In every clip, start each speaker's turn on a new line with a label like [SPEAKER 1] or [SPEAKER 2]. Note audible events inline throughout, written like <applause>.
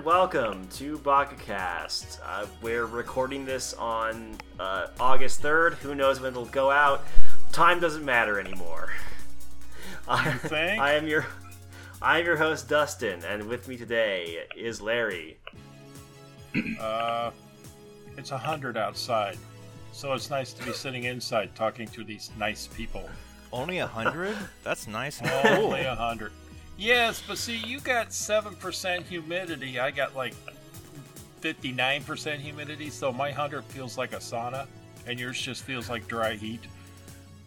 [SPEAKER 1] Hello and welcome to BakaCast. Uh, we're recording this on uh, August 3rd. Who knows when it'll go out? Time doesn't matter anymore. <laughs> I. I am your I am your host Dustin, and with me today is Larry.
[SPEAKER 2] Uh, it's a hundred outside, so it's nice to be sitting inside talking to these nice people.
[SPEAKER 3] Only a hundred? <laughs> That's nice and cool.
[SPEAKER 2] Only a hundred. Yes, but see, you got seven percent humidity. I got like fifty-nine percent humidity, so my hundred feels like a sauna, and yours just feels like dry heat.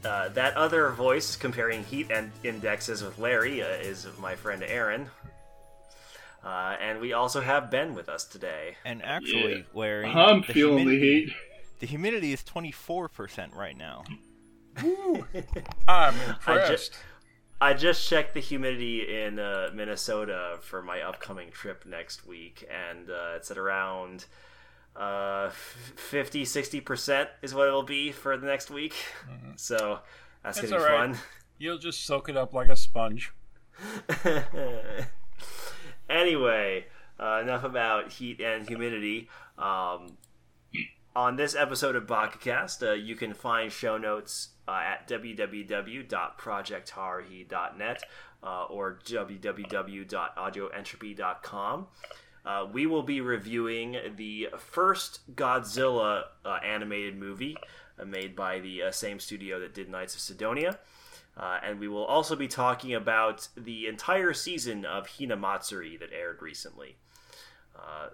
[SPEAKER 1] Uh, that other voice comparing heat and indexes with Larry uh, is my friend Aaron. Uh, and we also have Ben with us today.
[SPEAKER 3] And actually,
[SPEAKER 4] Yeah.
[SPEAKER 3] Larry,
[SPEAKER 4] I'm
[SPEAKER 3] the
[SPEAKER 4] feeling the
[SPEAKER 3] humidity-
[SPEAKER 4] heat.
[SPEAKER 3] The humidity is 24% right now. Woo. <laughs>
[SPEAKER 2] I'm
[SPEAKER 1] I
[SPEAKER 2] impressed.
[SPEAKER 1] I just checked the humidity in uh, Minnesota for my upcoming trip next week, and uh, it's at around uh, 50 60% is what it'll be for the next week. <laughs> So that's going to be
[SPEAKER 2] right.
[SPEAKER 1] fun.
[SPEAKER 2] You'll just soak it up like a sponge. <laughs>
[SPEAKER 1] anyway, uh, enough about heat and humidity. Um, on this episode of BakaCast, uh, you can find show notes uh, at www.projectharuhi.net uh, or www.audioentropy.com. Uh, we will be reviewing the first Godzilla uh, animated movie uh, made by the uh, same studio that did Knights of Sidonia. And we will also be talking about the entire season of Hinamatsuri that aired recently.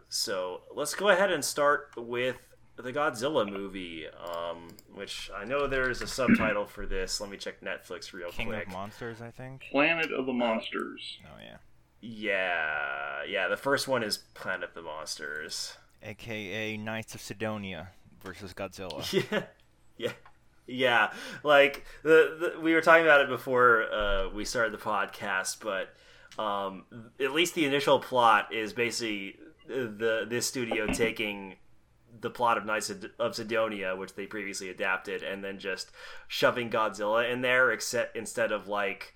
[SPEAKER 1] So let's go ahead and start with the Godzilla movie, um, which I know there's a subtitle for this. Let me check Netflix real
[SPEAKER 3] King
[SPEAKER 1] quick.
[SPEAKER 3] of Monsters, I think.
[SPEAKER 4] Planet of the Monsters.
[SPEAKER 3] Oh, yeah.
[SPEAKER 1] yeah, yeah. The first one is Planet of the Monsters.
[SPEAKER 3] AKA Knights of Sidonia versus Godzilla. <laughs>
[SPEAKER 1] Yeah, yeah, yeah. Like the, the we were talking about it before uh, we started the podcast, but um, at least the initial plot is basically the this studio taking the plot of Knights of of Sidonia, which they previously adapted, and then just shoving Godzilla in there, except instead of like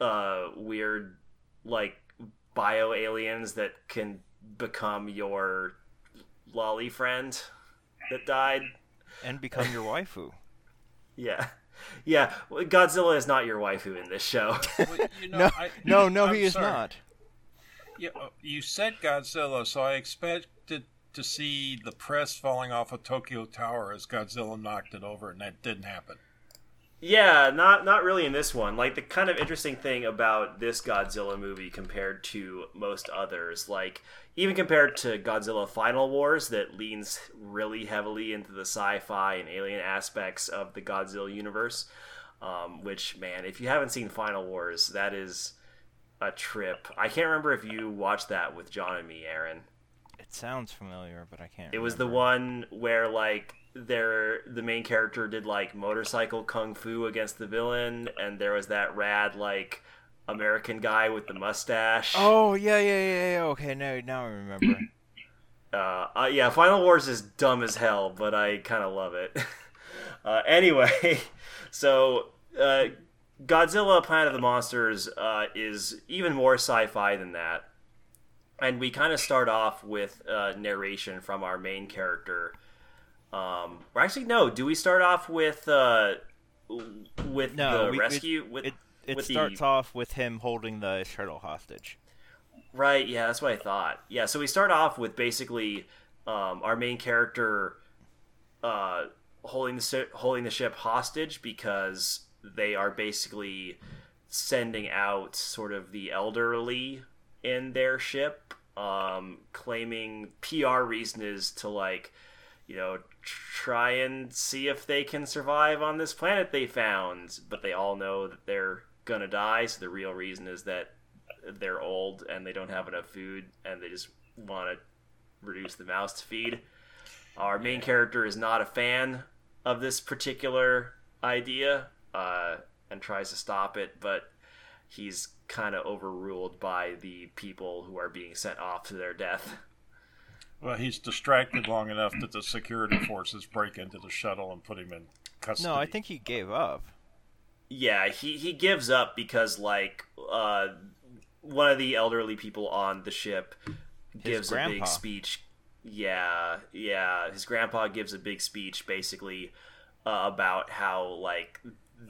[SPEAKER 1] uh, weird like bio aliens that can become your lolly friend that died.
[SPEAKER 3] And become your waifu. <laughs>
[SPEAKER 1] Yeah. Yeah, Godzilla is not your waifu in this show.
[SPEAKER 2] Well, you <laughs> know,
[SPEAKER 3] No,
[SPEAKER 2] I-
[SPEAKER 3] no, no,
[SPEAKER 2] I'm
[SPEAKER 3] he is
[SPEAKER 2] sorry.
[SPEAKER 3] not.
[SPEAKER 2] Yeah, uh, you said Godzilla, so I expected to see the press falling off of Tokyo Tower as Godzilla knocked it over, and that didn't happen.
[SPEAKER 1] yeah, not not really in this one. Like the kind of interesting thing about this Godzilla movie compared to most others, like even compared to Godzilla Final Wars that leans really heavily into the sci-fi and alien aspects of the Godzilla universe, um, which man, if you haven't seen Final Wars, that is a trip. I can't remember if you watched that with John and me, Aaron.
[SPEAKER 3] It sounds familiar, but I can't.
[SPEAKER 1] It was the one where like there the main character did like motorcycle kung fu against the villain, and there was that rad like American guy with the mustache.
[SPEAKER 3] Oh, yeah, yeah, yeah, yeah. Okay, now, now I remember. <clears throat>
[SPEAKER 1] Uh, uh, yeah, Final Wars is dumb as hell, but I kind of love it. <laughs> uh, anyway, <laughs> so uh, Godzilla: Planet of the Monsters uh, is even more sci-fi than that, and we kind of start off with uh, narration from our main character. Um, or actually, no. Do we start off with uh, with
[SPEAKER 3] No,
[SPEAKER 1] the
[SPEAKER 3] we-
[SPEAKER 1] rescue? with
[SPEAKER 3] It, it
[SPEAKER 1] with
[SPEAKER 3] starts
[SPEAKER 1] the,
[SPEAKER 3] off with him holding the shuttle hostage.
[SPEAKER 1] Right, yeah, that's what I thought. Yeah, so we start off with basically um, our main character uh, holding the holding the ship hostage because they are basically sending out sort of the elderly in their ship, um, claiming PR reason is to like, you know, try and see if they can survive on this planet they found, but they all know that they're gonna die. So the real reason is that they're old and they don't have enough food and they just want to reduce the mouse to feed. Our main character is not a fan of this particular idea uh, and tries to stop it, but he's kind of overruled by the people who are being sent off to their death.
[SPEAKER 2] Well, he's distracted long enough that the security forces break into the shuttle and put him in custody.
[SPEAKER 3] No, I think he gave up.
[SPEAKER 1] Yeah, he, he gives up because like uh, one of the elderly people on the ship gives a big speech. Yeah, yeah. His grandpa gives a big speech, basically uh, about how like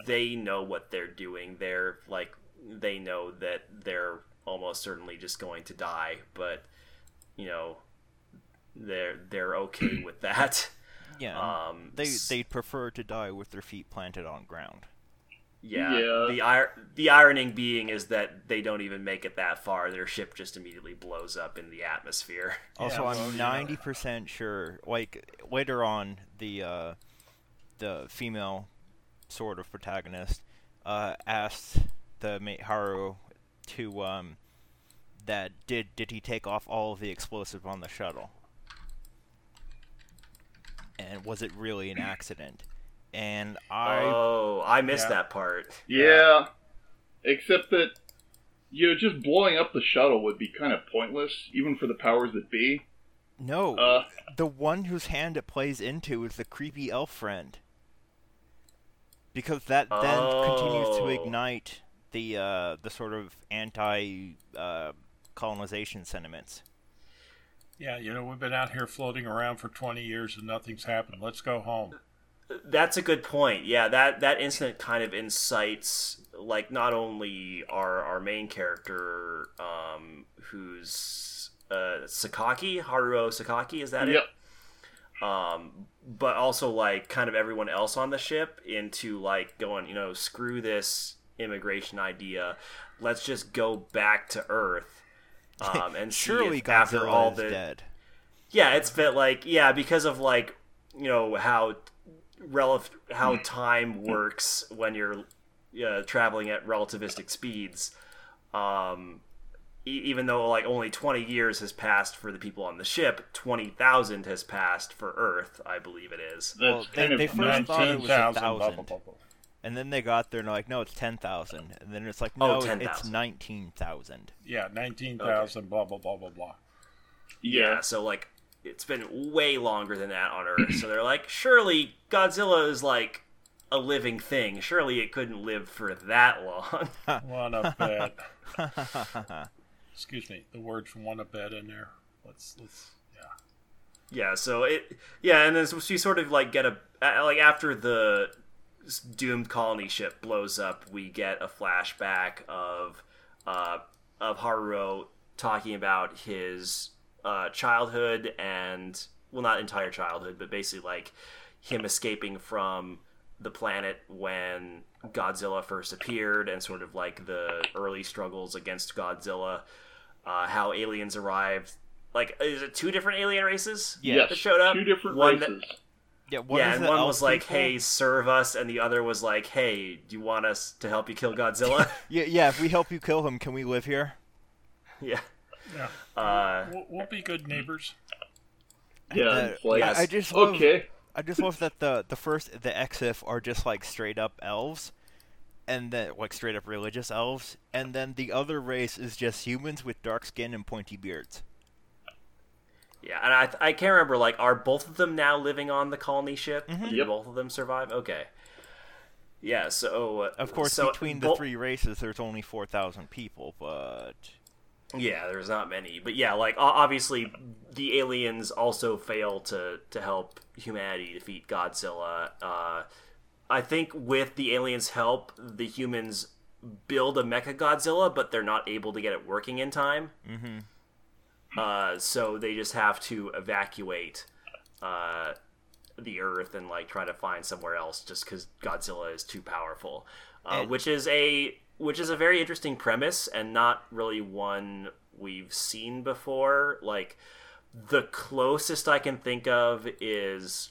[SPEAKER 1] they know what they're doing. They're like they know that they're almost certainly just going to die, but you know they're they're okay <clears throat> with that.
[SPEAKER 3] Yeah.
[SPEAKER 1] Um,
[SPEAKER 3] they they'd prefer to die with their feet planted on ground.
[SPEAKER 1] Yeah.
[SPEAKER 4] Yeah.
[SPEAKER 1] The ir- the ironing being is that they don't even make it that far. Their ship just immediately blows up in the atmosphere. <laughs>
[SPEAKER 3] Also,
[SPEAKER 2] well, you
[SPEAKER 3] I'm
[SPEAKER 2] know.
[SPEAKER 3] ninety percent sure. Like later on, the uh, the female sort of protagonist uh, asked the mate Haru to um, that did did he take off all of the explosive on the shuttle, and was it really an accident? And I
[SPEAKER 1] oh, I missed
[SPEAKER 2] Yeah.
[SPEAKER 1] that part.
[SPEAKER 4] Yeah. Except that, you know, just blowing up the shuttle would be kind of pointless, even for the powers that be.
[SPEAKER 3] no,
[SPEAKER 4] Uh,
[SPEAKER 3] the one whose hand it plays into is the creepy elf friend. Because that then continues to
[SPEAKER 1] Oh.
[SPEAKER 3] ignite the uh, the sort of anti uh, colonization sentiments.
[SPEAKER 2] Yeah, you know, we've been out here floating around for 20 years and nothing's happened. Let's go home.
[SPEAKER 1] That's a good point. Yeah, that that incident kind of incites like not only our our main character, um, who's uh, Sakaki Haruo Sakaki, is that
[SPEAKER 4] yep.
[SPEAKER 1] it? um, but also like kind of everyone else on the ship into like going, you know, screw this immigration idea. Let's just go back to Earth. Um, and <laughs> see
[SPEAKER 3] Surely
[SPEAKER 1] if after all the
[SPEAKER 3] dead.
[SPEAKER 1] yeah, it's been like yeah because of like you know how relative how time works when you're uh, traveling at relativistic speeds. Um, e- even though like only 20 years has passed for the people on the ship 20,000 has passed for earth i believe it is
[SPEAKER 4] That's
[SPEAKER 3] Well, they- they first thought it was a
[SPEAKER 2] 19,000, blah, blah,
[SPEAKER 3] thousand.
[SPEAKER 2] blah, blah.
[SPEAKER 3] And then they got there and they're like, no, it's 10,000. And then it's like,
[SPEAKER 1] Oh,
[SPEAKER 3] no, it's 19,000.
[SPEAKER 2] Yeah, 19,000, blah, blah, blah, blah, blah.
[SPEAKER 1] yeah so like it's been way longer than that on earth so they're like surely godzilla is like a living thing surely it couldn't live for that long <laughs>
[SPEAKER 2] One a bed. <laughs> Excuse me, the word from one a bed in there. Let's, let's, yeah.
[SPEAKER 1] Yeah, so it yeah, and then so we sort of like get a uh, like after the s- doomed colony ship blows up, we get a flashback of uh of Haruo talking about his uh childhood and well not entire childhood, but basically like him escaping from the planet when Godzilla first appeared and sort of like the early struggles against Godzilla, uh, how aliens arrived. Like, is it two different alien races
[SPEAKER 4] yes.
[SPEAKER 1] that showed up?
[SPEAKER 4] Two different
[SPEAKER 1] One that-
[SPEAKER 4] races.
[SPEAKER 3] Yeah, one
[SPEAKER 1] yeah,
[SPEAKER 3] is
[SPEAKER 1] and one
[SPEAKER 3] elf
[SPEAKER 1] was like,
[SPEAKER 3] people.
[SPEAKER 1] "Hey, serve us," and the other was like, "Hey, do you want us to help you kill Godzilla?" <laughs>
[SPEAKER 3] Yeah, yeah, if we help you kill him, can we live here?
[SPEAKER 1] yeah.
[SPEAKER 2] Yeah.
[SPEAKER 1] Uh,
[SPEAKER 2] We'll, we'll be good neighbors.
[SPEAKER 4] Yeah,
[SPEAKER 3] Uh,
[SPEAKER 4] like,
[SPEAKER 3] I, I just love,
[SPEAKER 4] okay.
[SPEAKER 3] I just love that the the first the Exif are just like straight up elves, and then like straight up religious elves, and then the other race is just humans with dark skin and pointy beards.
[SPEAKER 1] Yeah, and I I can't remember like are both of them now living on the colony ship? Did
[SPEAKER 4] Yep.
[SPEAKER 1] both of them survive? Okay. Yeah, so uh,
[SPEAKER 3] Of course,
[SPEAKER 1] so
[SPEAKER 3] between the
[SPEAKER 1] bo-
[SPEAKER 3] three races, there's only four thousand people, but
[SPEAKER 1] Yeah, there's not many, but yeah, like obviously the aliens also fail to to help humanity defeat Godzilla. Uh, I think with the aliens' help, the humans build a Mecha Godzilla, but they're not able to get it working in time. Mm-hmm. Uh, so they just have to evacuate uh, the Earth and like try to find somewhere else, just because Godzilla is too powerful. Uh,
[SPEAKER 3] And-
[SPEAKER 1] which is a which is a very interesting premise and not really one we've seen before. Like the closest I can think of is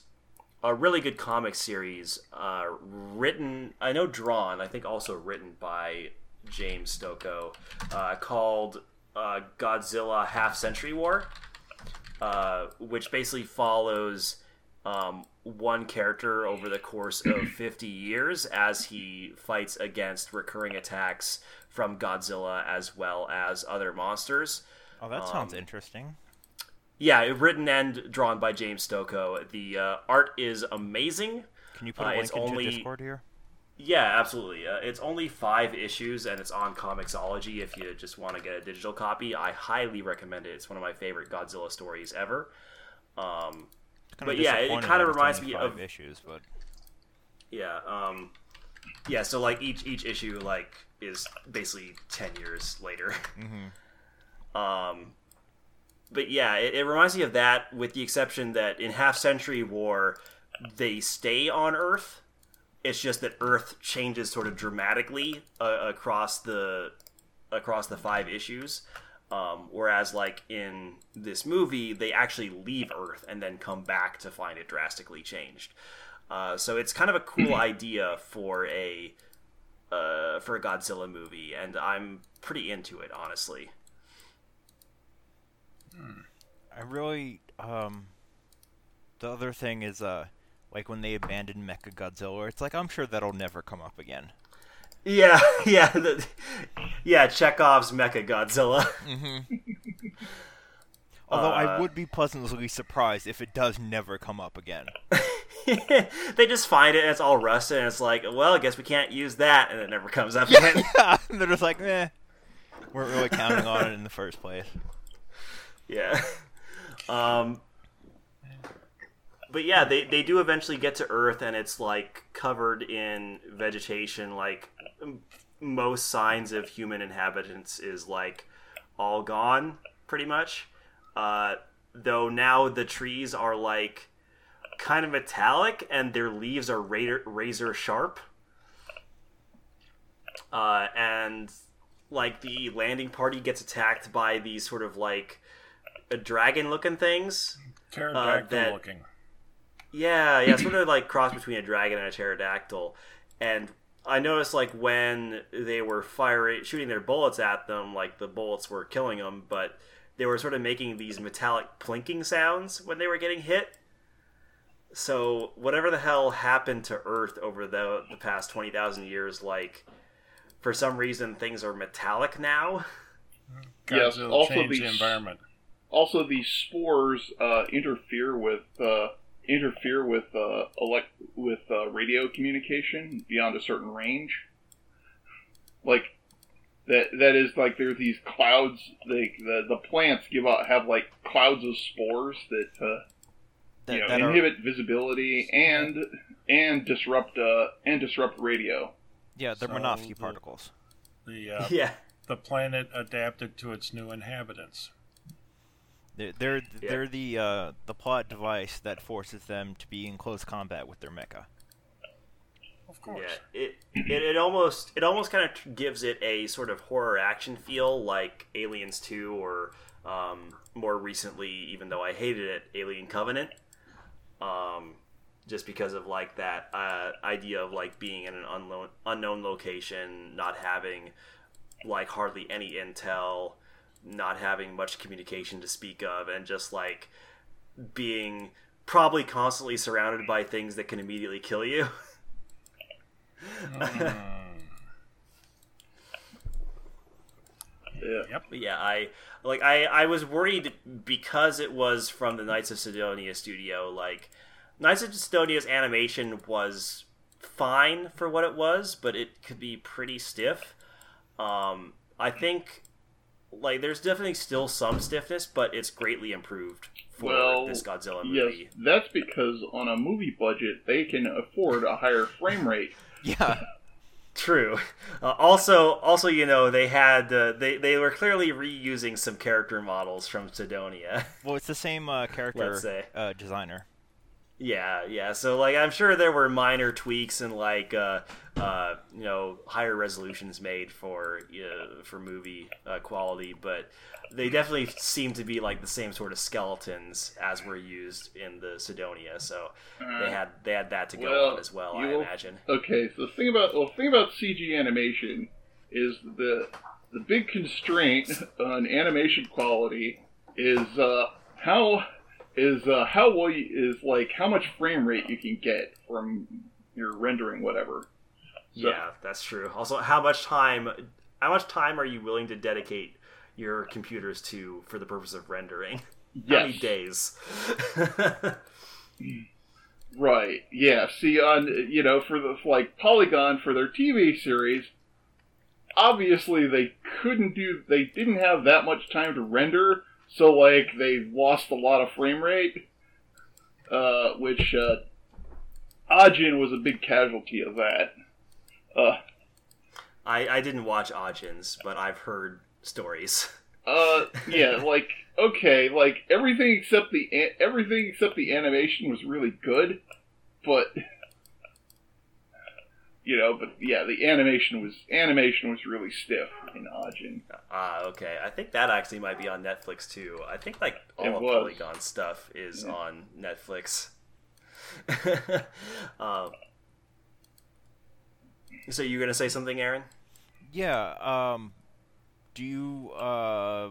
[SPEAKER 1] a really good comic series uh, written, I know drawn, I think also written by James Stokoe, uh, called uh, Godzilla Half Century War, uh, which basically follows um, one character over the course of <clears throat> 50 years as he fights against recurring attacks from Godzilla as well as other monsters.
[SPEAKER 3] oh, that sounds
[SPEAKER 1] Um,
[SPEAKER 3] interesting.
[SPEAKER 1] Yeah, written and drawn by James Stokoe. The uh, art is amazing.
[SPEAKER 3] Can you put
[SPEAKER 1] uh,
[SPEAKER 3] a
[SPEAKER 1] it's
[SPEAKER 3] link into
[SPEAKER 1] only-
[SPEAKER 3] Discord here?
[SPEAKER 1] Yeah, absolutely. Uh, it's only five issues, and it's on Comixology. If you just want to get a digital copy, I highly recommend it. It's one of my favorite Godzilla stories ever. Um, But yeah, it
[SPEAKER 3] disappointed
[SPEAKER 1] kinda reminds me of-
[SPEAKER 3] issues, but
[SPEAKER 1] yeah, um, yeah. So like each each issue like is basically ten years later. <laughs> Um, but yeah, it, it reminds me of that, with the exception that in Half Century War, they stay on Earth. It's just that Earth changes sort of dramatically uh, across the across the five issues. Um, whereas, like in this movie, they actually leave Earth and then come back to find it drastically changed. Uh, so it's kind of a cool <clears throat> idea for a uh, for a Godzilla movie, and I'm pretty into it, honestly.
[SPEAKER 3] I really um the other thing is uh like when they abandoned Mecha Godzilla, it's like I'm sure that'll never come up again.
[SPEAKER 1] Yeah, <laughs> yeah, the, yeah. Chekhov's Mecha Godzilla. <laughs> <laughs>
[SPEAKER 3] Although
[SPEAKER 1] Uh,
[SPEAKER 3] I would be pleasantly surprised if it does never come up again.
[SPEAKER 1] they just find it and it's all rusted, and it's like, well, I guess we can't use that, and it never comes up again.
[SPEAKER 3] They're just like, eh. Weren't really counting on it in the first place.
[SPEAKER 1] yeah. Um. But yeah, they they do eventually get to Earth, and it's like covered in vegetation. Like most signs of human inhabitants is like all gone, pretty much. Uh, though now the trees are like kind of metallic, and their leaves are razor, razor sharp. Uh, and like the landing party gets attacked by these sort of like dragon looking things.
[SPEAKER 2] Pterodactyl
[SPEAKER 1] that-
[SPEAKER 2] looking.
[SPEAKER 1] Yeah, yeah, sort of like cross between a dragon and a pterodactyl. And I noticed like when they were firing, shooting their bullets at them, like the bullets were killing them, but they were sort of making these metallic plinking sounds when they were getting hit. So whatever the hell happened to Earth over the the past twenty thousand years, like for some reason things are metallic now. <laughs>
[SPEAKER 4] Yes,
[SPEAKER 2] Godzilla
[SPEAKER 4] also the
[SPEAKER 2] the environment.
[SPEAKER 4] Also, these spores uh, interfere with uh, interfere with uh, elect with uh, radio communication beyond a certain range. Like that that is like there's these clouds. Like the the plants give out have like clouds of spores that uh,
[SPEAKER 3] That,
[SPEAKER 4] you know
[SPEAKER 3] that are-
[SPEAKER 4] inhibit visibility and and disrupt uh, and disrupt radio.
[SPEAKER 3] yeah, they're
[SPEAKER 2] So
[SPEAKER 3] Minovsky
[SPEAKER 2] the-
[SPEAKER 3] particles.
[SPEAKER 2] The uh, <laughs>
[SPEAKER 1] yeah.
[SPEAKER 2] the planet adapted to its new inhabitants.
[SPEAKER 3] They're they're,
[SPEAKER 1] Yeah.
[SPEAKER 3] they're the uh, the plot device that forces them to be in close combat with their mecha.
[SPEAKER 2] Of course.
[SPEAKER 1] Yeah, it, it it almost it almost kind of gives it a sort of horror action feel, like Aliens Two, or um, more recently, even though I hated it, Alien Covenant. Um, just because of like that uh, idea of like being in an unknown unknown location, not having like hardly any intel, not having much communication to speak of, and just like being probably constantly surrounded by things that can immediately kill you. <laughs>
[SPEAKER 4] Yeah.
[SPEAKER 2] Yep.
[SPEAKER 1] Yeah, I like I I was worried because it was from the Knights of Sidonia studio. Like Knights of Sidonia's animation was fine for what it was, but it could be pretty stiff. Um, I think like there's definitely still some stiffness, but it's greatly improved for
[SPEAKER 4] Well,
[SPEAKER 1] this Godzilla movie.
[SPEAKER 4] Yes, that's because on a movie budget they can afford a higher frame rate.
[SPEAKER 3] Yeah, <laughs>
[SPEAKER 1] True. Uh, also, also, you know, they had uh, they they were clearly reusing some character models from Sidonia.
[SPEAKER 3] well, it's the same uh, <laughs> character
[SPEAKER 1] Let's say.
[SPEAKER 3] uh, designer.
[SPEAKER 1] Yeah, yeah. So like I'm sure there were minor tweaks and like uh, uh, you know higher resolutions made for uh, for movie uh, quality, but they definitely seem to be like the same sort of skeletons as were used in the Sidonia. So they had they had that to go
[SPEAKER 4] Well,
[SPEAKER 1] on as well, I imagine.
[SPEAKER 4] Okay, so the thing about well, the thing about CG animation is the the big constraint on animation quality is uh, how is uh, how well you, is like how much frame rate you can get from your rendering whatever. So-
[SPEAKER 1] yeah, that's true. Also, how much time how much time are you willing to dedicate your computers to for the purpose of rendering? How many days? <laughs>
[SPEAKER 4] Right. Yeah. See, on you know, for the like Polygon for their TV series, obviously they couldn't do. They didn't have that much time to render, so like they lost a lot of frame rate, uh, which uh, Ajin was a big casualty of that. Uh,
[SPEAKER 1] I I didn't watch Ajins, but I've heard stories.
[SPEAKER 4] uh, yeah, <laughs> like okay, like everything except the everything except the animation was really good, but you know, but yeah, the animation was animation was really stiff in Ajin.
[SPEAKER 1] Ah, okay. I think that actually might be on Netflix too. I think like all
[SPEAKER 4] It
[SPEAKER 1] of. Polygon stuff is
[SPEAKER 4] Yeah.
[SPEAKER 1] on Netflix. <laughs> um, so you're gonna say something, Aaron?
[SPEAKER 3] Yeah. Um. Do you uh?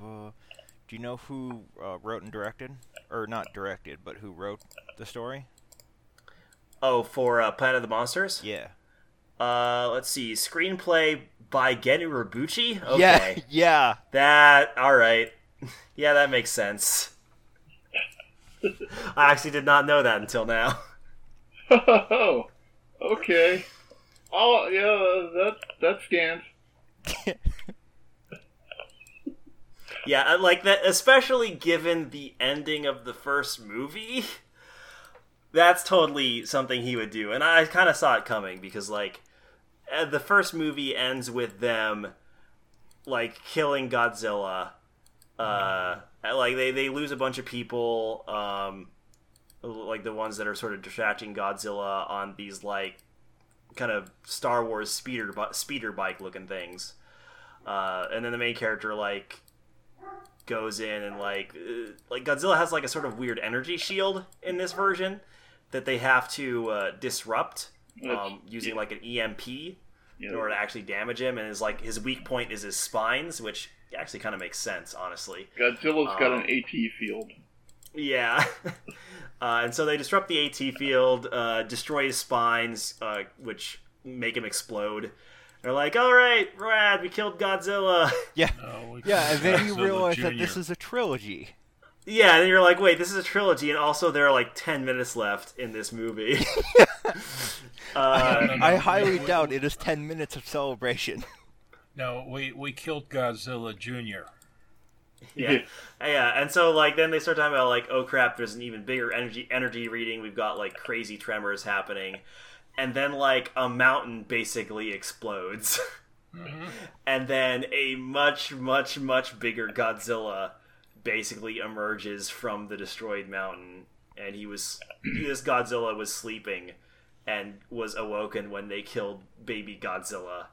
[SPEAKER 3] Do you know who uh, wrote and directed, or not directed, but who wrote the story?
[SPEAKER 1] Oh, for uh, Planet of the Monsters.
[SPEAKER 3] Yeah.
[SPEAKER 1] Uh, let's see. Screenplay by Gen Urobuchi. Okay.
[SPEAKER 3] Yeah. <laughs> Yeah.
[SPEAKER 1] That all right. <laughs> Yeah, that makes sense. I actually did not know that until now.
[SPEAKER 4] Oh, <laughs> okay. Oh yeah, that that scans.
[SPEAKER 1] Yeah, I like that, especially given the ending of the first movie. That's totally something he would do, and I kind of saw it coming because, like, uh, the first movie ends with them like killing Godzilla. Uh, like they they lose a bunch of people, um, like the ones that are sort of distracting Godzilla on these like kind of Star Wars speeder speeder bike looking things. Uh, and then the main character like goes in and like uh, like Godzilla has like a sort of weird energy shield in this version that they have to uh, disrupt um, using like an EMP
[SPEAKER 4] You
[SPEAKER 1] in order to actually damage him. And his like his weak point is his spines, which actually kind of makes sense, honestly.
[SPEAKER 4] Godzilla's got
[SPEAKER 1] Um,
[SPEAKER 4] an AT field.
[SPEAKER 1] Yeah. <laughs> uh, and so they disrupt the AT field, uh, destroy his spines, uh, which make him explode. They're like, "All right, rad, we killed Godzilla." <laughs>
[SPEAKER 3] Yeah.
[SPEAKER 2] No,
[SPEAKER 3] Yeah, and then you
[SPEAKER 2] Godzilla
[SPEAKER 3] realize that this is a trilogy.
[SPEAKER 1] Yeah, and then you're like, "Wait, this is a trilogy," and also there are like ten minutes left in this movie. <laughs> <laughs> uh,
[SPEAKER 2] No, no,
[SPEAKER 3] I highly doubt it is 10 minutes of celebration. <laughs>
[SPEAKER 2] No, we we killed Godzilla Jr.
[SPEAKER 1] yeah, yeah, and so like then they start talking about like, "Oh crap, there's an even bigger energy energy reading. We've got like crazy tremors happening." And then like a mountain basically explodes. and then a much, much, much bigger Godzilla basically emerges from the destroyed mountain, and he was this Godzilla was sleeping and was awoken when they killed baby Godzilla,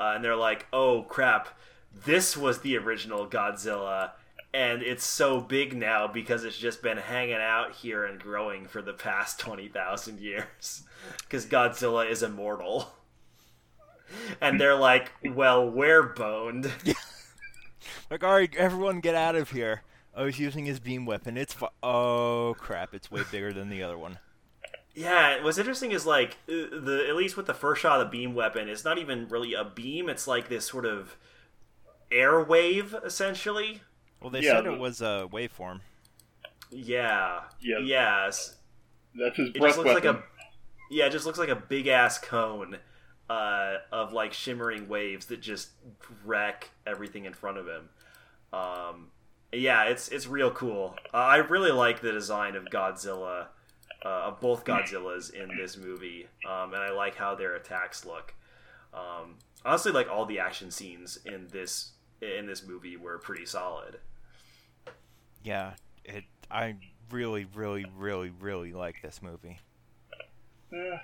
[SPEAKER 1] uh, and they're like, "Oh crap, this was the original Godzilla." And it's so big now because it's just been hanging out here and growing for the past 20,000 years. <laughs> Because Godzilla is immortal. <laughs> And they're like, well, we're boned. <laughs>
[SPEAKER 3] Like, alright, everyone get out of here. I was using his beam weapon. It's fu- Oh, crap, it's way bigger than the other one.
[SPEAKER 1] Yeah, what's interesting is like uh, the at least with the first shot of the beam weapon, it's not even really a beam. It's like this sort of air wave, essentially.
[SPEAKER 3] Well, they
[SPEAKER 4] Yeah,
[SPEAKER 3] said
[SPEAKER 4] the-
[SPEAKER 3] it was a waveform.
[SPEAKER 1] Yeah.
[SPEAKER 4] Yeah.
[SPEAKER 1] Yes.
[SPEAKER 4] That's his
[SPEAKER 1] It just looks
[SPEAKER 4] weapon.
[SPEAKER 1] like a yeah, it just looks like a big ass cone uh, of like shimmering waves that just wreck everything in front of him. Um, yeah, it's it's real cool. Uh, I really like the design of Godzilla, uh, of both Godzillas in this movie, um, and I like how their attacks look. Um, honestly, like all the action scenes in this in this movie were pretty solid.
[SPEAKER 3] Yeah, it. I really, really, really, really like this movie.
[SPEAKER 4] Eh,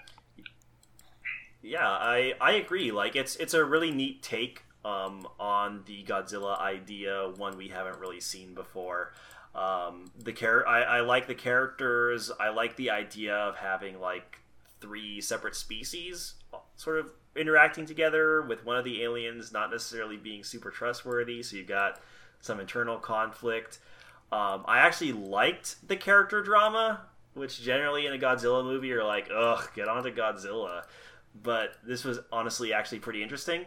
[SPEAKER 1] Yeah, I I agree. Like it's it's a really neat take um, on the Godzilla idea, one we haven't really seen before. Um, the char- I, I like the characters. I like the idea of having like three separate species sort of interacting together with one of the aliens not necessarily being super trustworthy. So you've got some internal conflict. Um, I actually liked the character drama, which generally in a Godzilla movie you're like, ugh, get on to Godzilla. But this was honestly actually pretty interesting.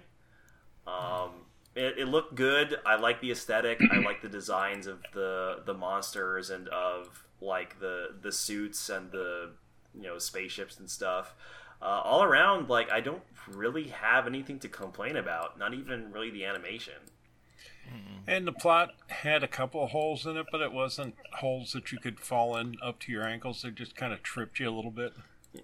[SPEAKER 1] Um, it, it looked good. I like the aesthetic. I like the designs of the the monsters and of like the the suits and the you know spaceships and stuff. Uh, all around, like I don't really have anything to complain about. Not even really the animation.
[SPEAKER 2] And the plot had a couple of holes in it, but it wasn't holes that you could fall in up to your ankles. They just kind of tripped you a little bit.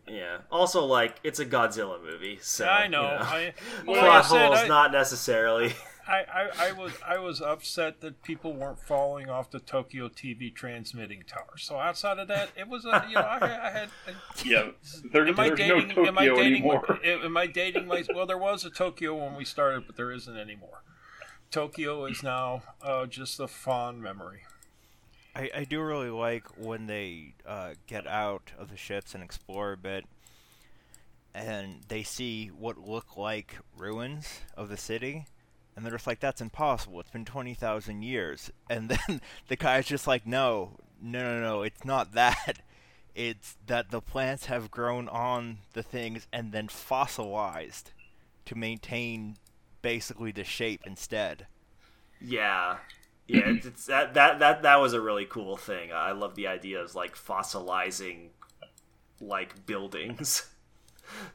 [SPEAKER 1] Yeah. Also, like it's a Godzilla movie, so
[SPEAKER 2] I know.
[SPEAKER 1] you <laughs>
[SPEAKER 2] I,
[SPEAKER 1] plot
[SPEAKER 2] like I said,
[SPEAKER 1] holes
[SPEAKER 2] I-
[SPEAKER 1] not necessarily.
[SPEAKER 2] I, I, I was I was upset that people weren't falling off the Tokyo TV transmitting tower. So outside of that, it was a you know I, I had. <laughs>
[SPEAKER 4] Yeah, there,
[SPEAKER 2] Am I dating?
[SPEAKER 4] no Tokyo
[SPEAKER 2] am I dating?
[SPEAKER 4] anymore.
[SPEAKER 2] Am I <laughs> dating my? Well, there was a Tokyo when we started, but there isn't anymore. Tokyo is now uh, just a fond memory.
[SPEAKER 3] I, I do really like when they uh, get out of the ships and explore a bit, and they see what look like ruins of the city, and they're just like, "That's impossible. It's been twenty thousand years." <laughs> And then <laughs> the guy's just like, "No, no, no, no. It's not that. It's that the plants have grown on the things and then fossilized to maintain basically the shape instead."
[SPEAKER 1] Yeah, yeah. It's, it's that that that that was a really cool thing. I love the idea of like fossilizing like buildings. <laughs>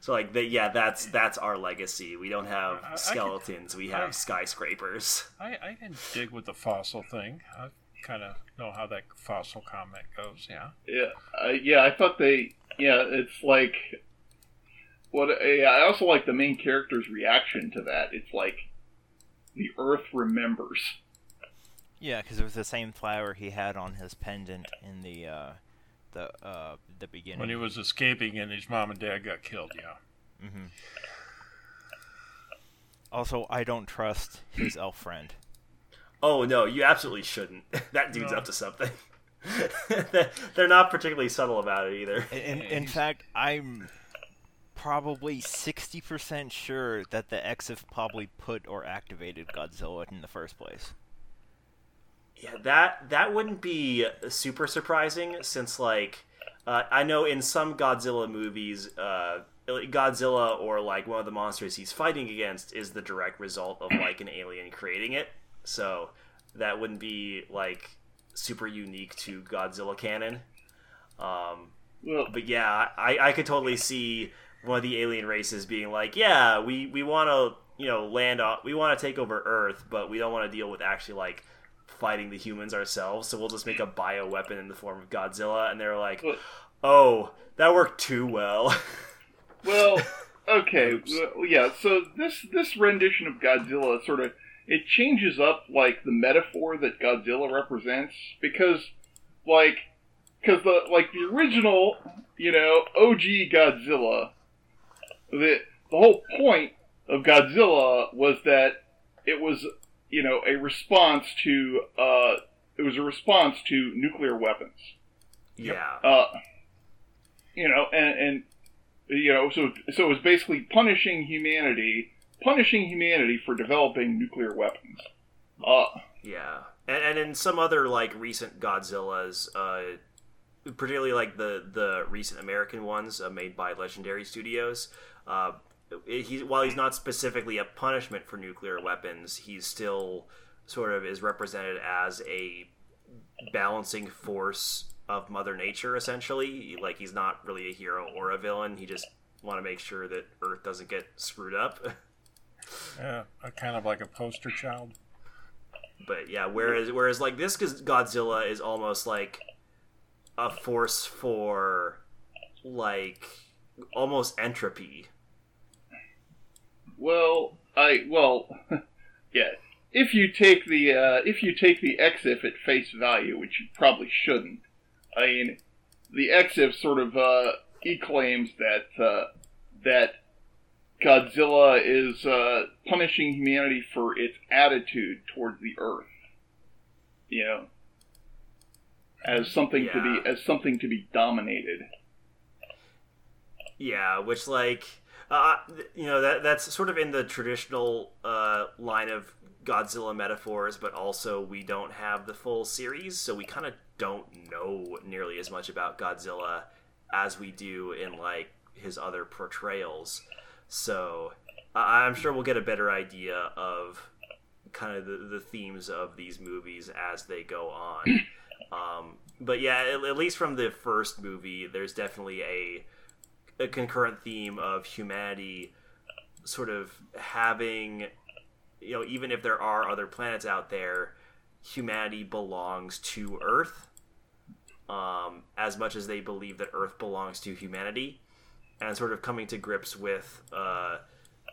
[SPEAKER 1] So like that, yeah, that's that's our legacy. We don't have
[SPEAKER 2] I- I
[SPEAKER 1] skeletons. we have
[SPEAKER 2] I-
[SPEAKER 1] skyscrapers. <laughs>
[SPEAKER 2] I, I can dig with the fossil thing. I kind of know how that fossil comment goes. Yeah.
[SPEAKER 4] Yeah, uh, yeah. I thought they. Yeah, it's like. What? Yeah, I also like the main character's reaction to that. It's like the Earth remembers.
[SPEAKER 3] Yeah, because it was the same flower he had on his pendant in the uh, the uh, the beginning.
[SPEAKER 2] When he was escaping and his mom and dad got killed. Yeah.
[SPEAKER 3] hmm Also, I don't trust his elf friend.
[SPEAKER 1] Oh no, you absolutely shouldn't. <laughs> that dude's
[SPEAKER 2] No.
[SPEAKER 1] up to something. <laughs> They're not particularly subtle about it either.
[SPEAKER 3] In, in fact, I'm probably sixty percent sure that the X have probably put or activated Godzilla in the first place.
[SPEAKER 1] Yeah, that that wouldn't be super surprising since like uh, I know in some Godzilla movies, uh, Godzilla or like one of the monsters he's fighting against is the direct result of like an alien creating it. So that wouldn't be like super unique to Godzilla canon. Um,
[SPEAKER 4] Well,
[SPEAKER 1] but yeah, I, I could totally see one of the alien races being like, yeah, we, we want to, you know, land on, we want to take over Earth, but we don't want to deal with actually like fighting the humans ourselves. So we'll just make a bio weapon in the form of Godzilla. And they're like, oh, that worked too well. <laughs>
[SPEAKER 4] well, okay, well, yeah. So this this rendition of Godzilla sort of it changes up like the metaphor that Godzilla represents because like because the like the original you know OG Godzilla the the whole point of Godzilla was that it was you know a response to uh it was a response to nuclear weapons
[SPEAKER 1] yeah.
[SPEAKER 4] uh, you know, and, and you know, so so it was basically punishing humanity, punishing humanity for developing nuclear weapons. Uh,
[SPEAKER 1] Yeah, and, and in some other like recent Godzillas, uh, particularly like the the recent American ones uh, made by Legendary Studios, uh, he while he's not specifically a punishment for nuclear weapons, he's still sort of is represented as a balancing force of Mother Nature. Essentially, like he's not really a hero or a villain. He just want to make sure that Earth doesn't get screwed up. <laughs>
[SPEAKER 2] Yeah. A kind of like a poster child.
[SPEAKER 1] But yeah, whereas whereas like this Godzilla is almost like a force for like almost entropy.
[SPEAKER 4] Well, I well, <laughs> yeah. If you take the uh, if you take the EXIF at face value, which you probably shouldn't, I mean, the EXIF sort of uh, he claims that uh, that Godzilla is uh, punishing humanity for its attitude towards the Earth. You know, as something to be as something to be dominated.
[SPEAKER 1] Yeah, which like uh, you know that that's sort of in the traditional uh, line of Godzilla metaphors, but also we don't have the full series, so we kind of don't know nearly as much about Godzilla as we do in like his other portrayals. So I I'm sure we'll get a better idea of kind of the, the themes of these movies as they go on. <clears throat> Um, but yeah, at, at least from the first movie, there's definitely a a concurrent theme of humanity sort of having you know even if there are other planets out there humanity belongs to earth um, as much as they believe that earth belongs to humanity and sort of coming to grips with uh,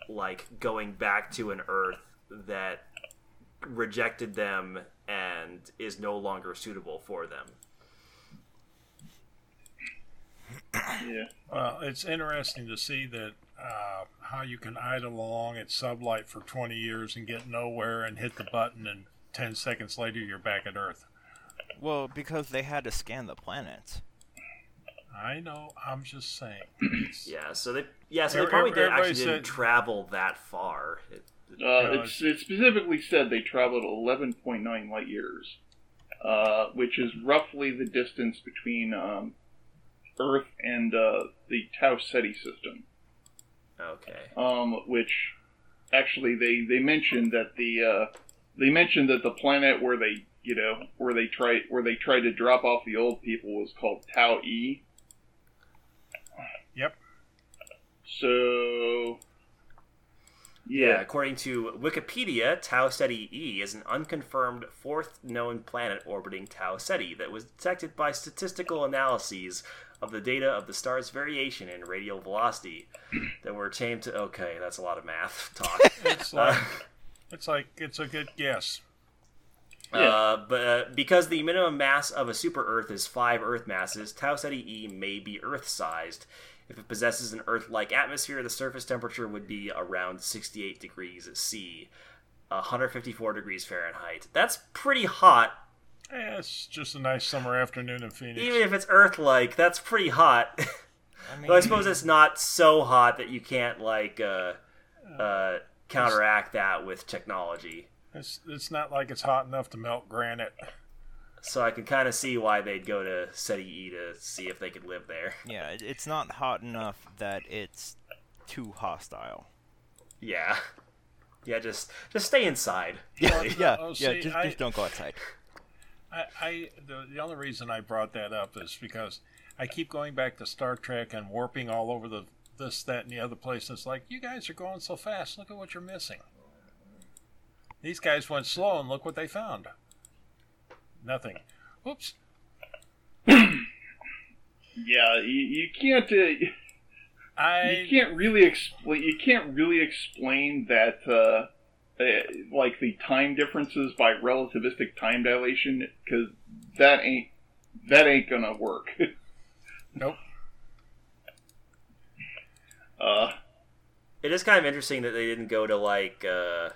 [SPEAKER 1] like going back to an earth that rejected them and is no longer suitable for them
[SPEAKER 4] Yeah.
[SPEAKER 2] Well, it's interesting to see that uh, how you can idle along at sublight for 20 years and get nowhere and hit the button, and 10 seconds later you're back at Earth.
[SPEAKER 3] Well, because they had to scan the planets.
[SPEAKER 2] I know. I'm just saying. <clears throat>
[SPEAKER 1] Yeah, so they yeah, so they
[SPEAKER 2] Every-
[SPEAKER 1] probably did,
[SPEAKER 2] everybody
[SPEAKER 1] actually didn't travel that far. It,
[SPEAKER 4] Uh, it's, it specifically said they traveled 11.9 light years, uh, which is roughly the distance between um, Earth and uh, the Tau Ceti system.
[SPEAKER 1] okay.
[SPEAKER 4] Um, which actually they, they mentioned that the uh, they mentioned that the planet where they you know where they tried where they tried to drop off the old people was called Tau E.
[SPEAKER 2] Yep.
[SPEAKER 4] So
[SPEAKER 1] Yeah,
[SPEAKER 4] yeah,
[SPEAKER 1] according to Wikipedia, Tau Ceti E is an unconfirmed fourth known planet orbiting Tau Ceti that was detected by statistical analyses of the data of the star's variation in radial velocity <clears throat> that were tamed to. Okay, that's a lot of math <laughs> talk.
[SPEAKER 2] It's like it's like it's a good guess.
[SPEAKER 1] Uh, but uh, because the minimum mass of a super Earth is five Earth masses, Tau Ceti E may be Earth-sized. If it possesses an Earth-like atmosphere, the surface temperature would be around 68 degrees C, 154 degrees Fahrenheit. That's pretty hot.
[SPEAKER 2] Eh, it's just a nice summer afternoon in Phoenix.
[SPEAKER 1] Even if it's Earth-like, that's pretty hot. <laughs>
[SPEAKER 3] I mean,
[SPEAKER 1] Though I suppose it's not so hot that you can't like uh, uh, counteract that with technology.
[SPEAKER 2] It's it's not like it's hot enough to melt granite.
[SPEAKER 1] So I can kind of see why they'd go to Ceti E to see if they could live there.
[SPEAKER 3] yeah, it's not hot enough that it's too hostile.
[SPEAKER 1] Yeah. Yeah, just just stay inside.
[SPEAKER 3] Yeah,
[SPEAKER 1] really.
[SPEAKER 3] yeah,
[SPEAKER 2] Oh,
[SPEAKER 3] yeah. Just,
[SPEAKER 2] I-
[SPEAKER 3] just don't go outside.
[SPEAKER 2] I, I the, the only reason I brought that up is because I keep going back to Star Trek and warping all over the this, that, and the other place. And it's like you guys are going so fast. Look at what you're missing. These guys went slow, and look what they found. Nothing. Oops. <coughs>
[SPEAKER 4] yeah, you, you can't. Uh,
[SPEAKER 2] I
[SPEAKER 4] you can't really explain. You can't really explain that, uh, uh, like the time differences by relativistic time dilation, because that ain't that ain't gonna work. <laughs>
[SPEAKER 2] nope.
[SPEAKER 4] uh,
[SPEAKER 1] It is kind of interesting that they didn't go to like uh,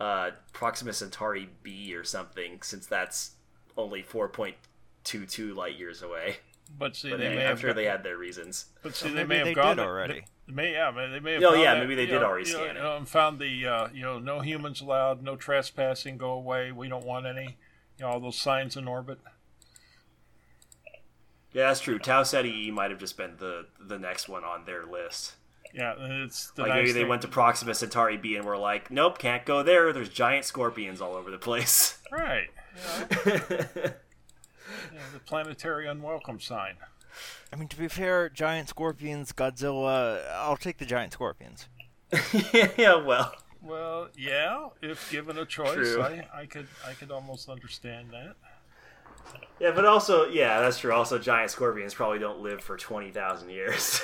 [SPEAKER 1] uh, Proxima Centauri B or something, since that's only four point two two light years away.
[SPEAKER 2] But see,
[SPEAKER 1] But
[SPEAKER 2] they
[SPEAKER 1] hey,
[SPEAKER 2] may
[SPEAKER 1] I'm
[SPEAKER 2] have
[SPEAKER 1] sure
[SPEAKER 2] got-
[SPEAKER 1] they had their reasons.
[SPEAKER 2] But see,
[SPEAKER 3] Well,
[SPEAKER 2] they
[SPEAKER 3] maybe
[SPEAKER 2] may have
[SPEAKER 3] they
[SPEAKER 2] gone
[SPEAKER 3] did
[SPEAKER 2] to-
[SPEAKER 3] already.
[SPEAKER 2] They may, yeah, they may have.
[SPEAKER 1] Oh, yeah, maybe they
[SPEAKER 2] you
[SPEAKER 1] did
[SPEAKER 2] know,
[SPEAKER 1] already
[SPEAKER 2] you know,
[SPEAKER 1] scan it.
[SPEAKER 2] um, found the, uh, you know, no humans allowed, no trespassing, go away. We don't want any. You know, all those signs in orbit.
[SPEAKER 1] Yeah, that's true. Tau Ceti E might have just been the the next one on their list.
[SPEAKER 2] Yeah, it's the
[SPEAKER 1] like
[SPEAKER 2] nice
[SPEAKER 1] maybe they
[SPEAKER 2] thing-
[SPEAKER 1] went to Proxima Centauri B and were like, "Nope, can't go there. There's giant scorpions all over the place."
[SPEAKER 2] right. <laughs> You know, yeah, the planetary unwelcome sign.
[SPEAKER 3] I mean, to be fair, giant scorpions, Godzilla. I'll take the giant scorpions. <laughs>
[SPEAKER 1] yeah, well,
[SPEAKER 2] Well, yeah, if given a choice,
[SPEAKER 1] True.
[SPEAKER 2] I, I could I could almost understand that.
[SPEAKER 1] yeah, but also, yeah, that's true. Also, giant scorpions probably don't live for twenty thousand years.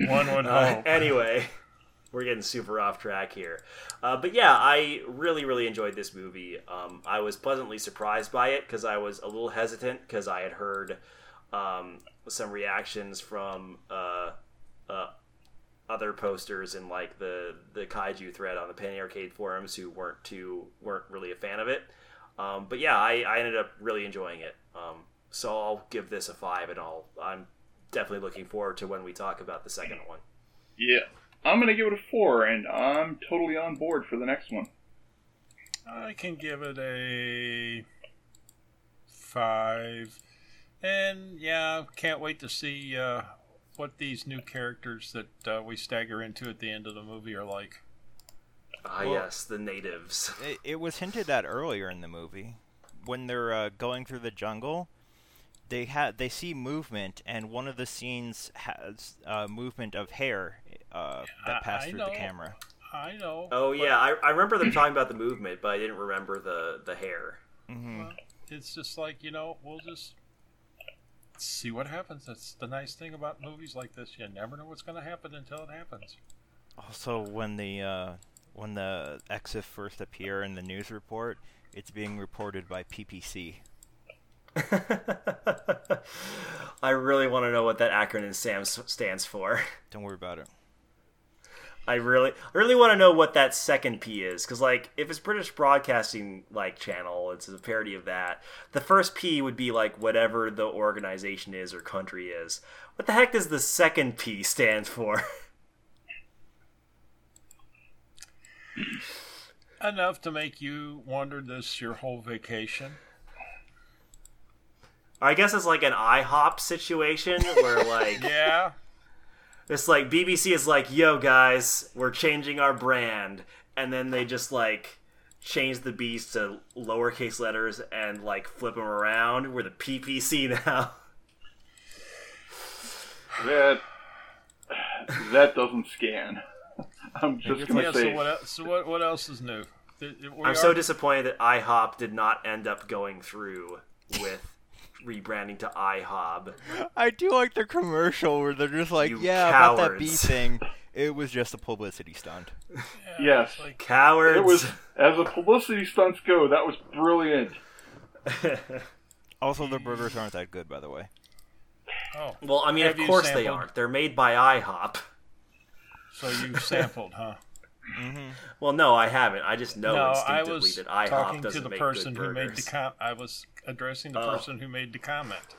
[SPEAKER 2] One would <laughs>
[SPEAKER 1] Uh,
[SPEAKER 2] hope.
[SPEAKER 1] anyway, we're getting super off track here. Uh, but yeah, I really, really enjoyed this movie. Um, I was pleasantly surprised by it because I was a little hesitant because I had heard um, some reactions from uh, uh, other posters in like the the kaiju thread on the Penny Arcade forums who weren't too weren't really a fan of it. Um, but yeah, I, I ended up really enjoying it. Um, so I'll give this a five, and I'll I'm definitely looking forward to when we talk about the second one.
[SPEAKER 4] yeah, I'm gonna give it a four, and I'm totally on board for the next one.
[SPEAKER 2] I can give it a five. And yeah, can't wait to see uh, what these new characters that uh, we stagger into at the end of the movie are like.
[SPEAKER 1] Ah,
[SPEAKER 3] Well-
[SPEAKER 1] yes, the natives. <laughs>
[SPEAKER 3] It, it was hinted at earlier in the movie. when they're uh, going through the jungle, they ha- they see movement, and one of the scenes has uh, movement of hair uh, that passed
[SPEAKER 2] I
[SPEAKER 3] through
[SPEAKER 2] know.
[SPEAKER 3] the camera.
[SPEAKER 2] I know.
[SPEAKER 1] Oh yeah, I, I remember them talking about the movement, but I didn't remember the the hair.
[SPEAKER 3] hmm
[SPEAKER 2] Well, it's just like you know, we'll just see what happens. That's the nice thing about movies like this. You never know what's going to happen until it happens.
[SPEAKER 3] Also, when the uh, when the EXIF first appear in the news report, it's being reported by PPC. <laughs>
[SPEAKER 1] I really want to know what that acronym SAMS stands for.
[SPEAKER 3] Don't worry about it.
[SPEAKER 1] I really, I really want to know what that second P is, because like, if it's British Broadcasting like channel, it's a parody of that. The first P would be like whatever the organization is or country is. What the heck does the second P stand for? <laughs>
[SPEAKER 2] Enough to make you wonder this your whole vacation.
[SPEAKER 1] I guess it's like an IHOP situation where like <laughs>
[SPEAKER 2] Yeah.
[SPEAKER 1] It's like BBC is like, "Yo guys, we're changing our brand," and then they just like change the B's to lowercase letters and like flip them around. We're the PPC now. <laughs>
[SPEAKER 4] That that doesn't scan. I'm just gonna
[SPEAKER 2] yeah.
[SPEAKER 4] say
[SPEAKER 2] So what? Else, so what? What else is new? Th- th- we
[SPEAKER 1] I'm
[SPEAKER 2] are-
[SPEAKER 1] so disappointed that IHOP did not end up going through with rebranding to IHOB.
[SPEAKER 3] I do like the commercial where they're just like,
[SPEAKER 1] You
[SPEAKER 3] "Yeah, about that bee thing. <laughs> It was just a publicity stunt."
[SPEAKER 2] Yeah,
[SPEAKER 4] Yes.
[SPEAKER 2] Like,
[SPEAKER 1] Cowards.
[SPEAKER 4] it was as a publicity stunts go. That was brilliant. <laughs>
[SPEAKER 3] Also, the burgers aren't that good, by the way.
[SPEAKER 2] oh,
[SPEAKER 1] well, I mean,
[SPEAKER 2] Have
[SPEAKER 1] of
[SPEAKER 2] you
[SPEAKER 1] course they
[SPEAKER 2] sampled?
[SPEAKER 1] aren't. They're made by IHOP.
[SPEAKER 2] so you sampled, huh?
[SPEAKER 1] Well, no, I haven't. I just know
[SPEAKER 2] no, I
[SPEAKER 1] instinctively
[SPEAKER 2] was
[SPEAKER 1] that IHOP
[SPEAKER 2] talking
[SPEAKER 1] doesn't
[SPEAKER 2] the
[SPEAKER 1] make
[SPEAKER 2] person
[SPEAKER 1] good
[SPEAKER 2] who made the
[SPEAKER 1] burgers.
[SPEAKER 2] com. I was addressing the
[SPEAKER 1] Oh.
[SPEAKER 2] person who made the comment.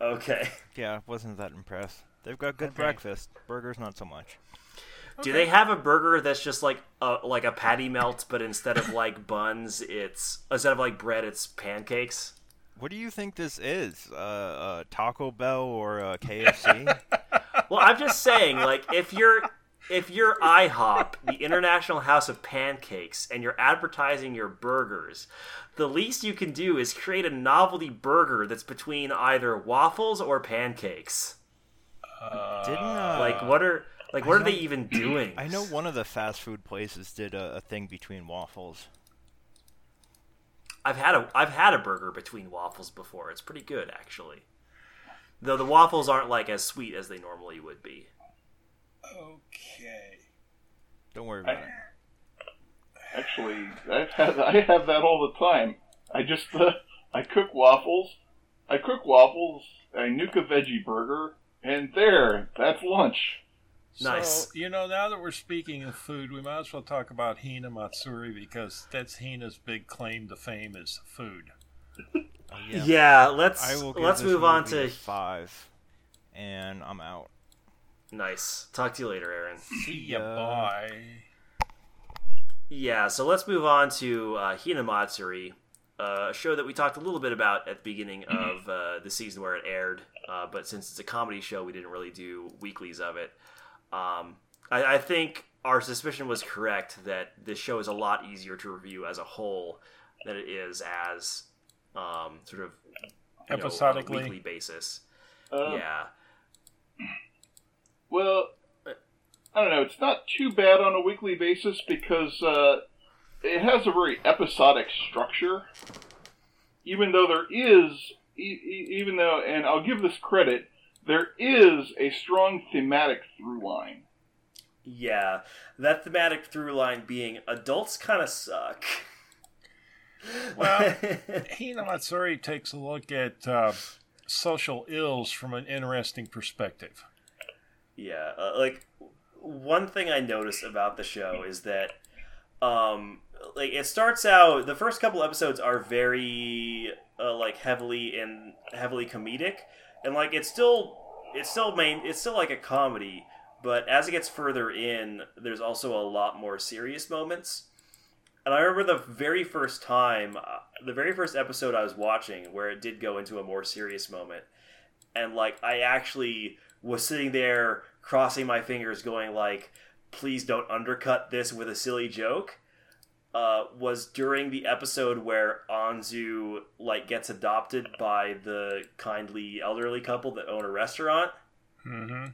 [SPEAKER 1] Okay.
[SPEAKER 3] Yeah, I wasn't that impressed. They've got good
[SPEAKER 2] Okay.
[SPEAKER 3] breakfast. Burgers, not so much.
[SPEAKER 1] Do they have a burger that's just like a like a patty melt, but instead of like buns, it's instead of like bread, it's pancakes?
[SPEAKER 3] What do you think this is? Uh, uh Taco Bell or uh, KFC? <laughs>
[SPEAKER 1] Well, I'm just saying, like if you're if you're IHOP, the International House of Pancakes, and you're advertising your burgers, the least you can do is create a novelty burger that's between either waffles or pancakes.
[SPEAKER 3] Didn't uh,
[SPEAKER 1] Like what are like what
[SPEAKER 3] I
[SPEAKER 1] are they even <clears throat> doing?
[SPEAKER 3] I know one of the fast food places did a, a thing between waffles.
[SPEAKER 1] I've had a I've had a burger between waffles before. It's pretty good actually. Though the waffles aren't like as sweet as they normally would be.
[SPEAKER 2] Okay.
[SPEAKER 3] Don't worry about
[SPEAKER 4] I-
[SPEAKER 3] it.
[SPEAKER 4] Actually, I've had I have that all the time. I just uh, I cook waffles. I cook waffles. I nuke a veggie burger, and there, that's lunch.
[SPEAKER 1] Nice.
[SPEAKER 2] So, you know, now that we're speaking of food, we might as well talk about Hina Matsuri because that's Hina's big claim to fame is food.
[SPEAKER 3] Oh,
[SPEAKER 1] Yeah, let's
[SPEAKER 3] I will give
[SPEAKER 1] let's move on to
[SPEAKER 3] five, and I'm out.
[SPEAKER 1] Nice. Talk to you later, Aaron.
[SPEAKER 2] See ya,
[SPEAKER 3] ya.
[SPEAKER 2] bye.
[SPEAKER 1] Yeah, so let's move on to uh, Hinamatsuri, uh, a show that we talked a little bit about at the beginning of uh, the season where it aired. Uh, but since it's a comedy show, we didn't really do weeklies of it. Um, I, I think our suspicion was correct that this show is a lot easier to review as a whole than it is as um, sort of you know, on a
[SPEAKER 2] Episodically.
[SPEAKER 1] weekly basis.
[SPEAKER 4] Uh,
[SPEAKER 1] yeah.
[SPEAKER 4] Well, I don't know. It's not too bad on a weekly basis because uh, it has a very episodic structure. Even though there is, even though, and I'll give this credit, there is a strong thematic through line.
[SPEAKER 1] Yeah, that thematic through line being adults kind of suck.
[SPEAKER 2] Well, <laughs> Hina Matsuri takes a look at uh, social ills from an interesting perspective.
[SPEAKER 1] Yeah, uh, like one thing I noticed about the show is that um like it starts out the first couple episodes are very uh, like heavily and heavily comedic and like it's still it's still main it's still like a comedy but as it gets further in there's also a lot more serious moments. And i remember the very first time uh, the very first episode i was watching where it did go into a more serious moment. And like i actually was sitting there crossing my fingers going like please don't undercut this with a silly joke uh, was during the episode where Anzu like gets adopted by the kindly elderly couple that own a restaurant.
[SPEAKER 2] Mm-hmm.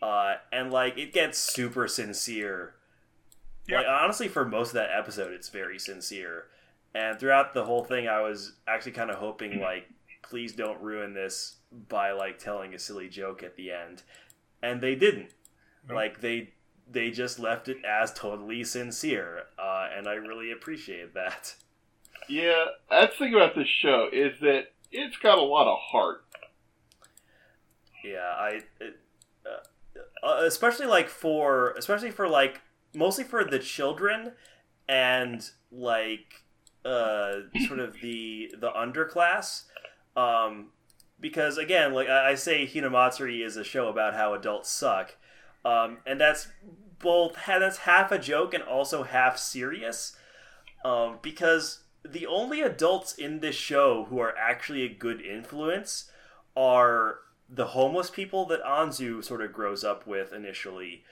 [SPEAKER 1] Uh, and like it gets super sincere.
[SPEAKER 2] Yeah.
[SPEAKER 1] Like honestly, for most of that episode, it's very sincere. And throughout the whole thing, I was actually kind of hoping like, please don't ruin this by like telling a silly joke at the end. And they didn't.
[SPEAKER 2] Nope.
[SPEAKER 1] Like they they just left it as totally sincere, uh, and I really appreciate that.
[SPEAKER 4] Yeah, that's the thing about this show is that it's got a lot of heart.
[SPEAKER 1] Yeah, I it, uh, uh, especially like for especially for like mostly for the children and like uh sort of the the underclass um because again like I, I say Hinamatsuri is a show about how adults suck. Um and that's both that's half a joke and also half serious. Um because the only adults in this show who are actually a good influence are the homeless people that Anzu sort of grows up with initially,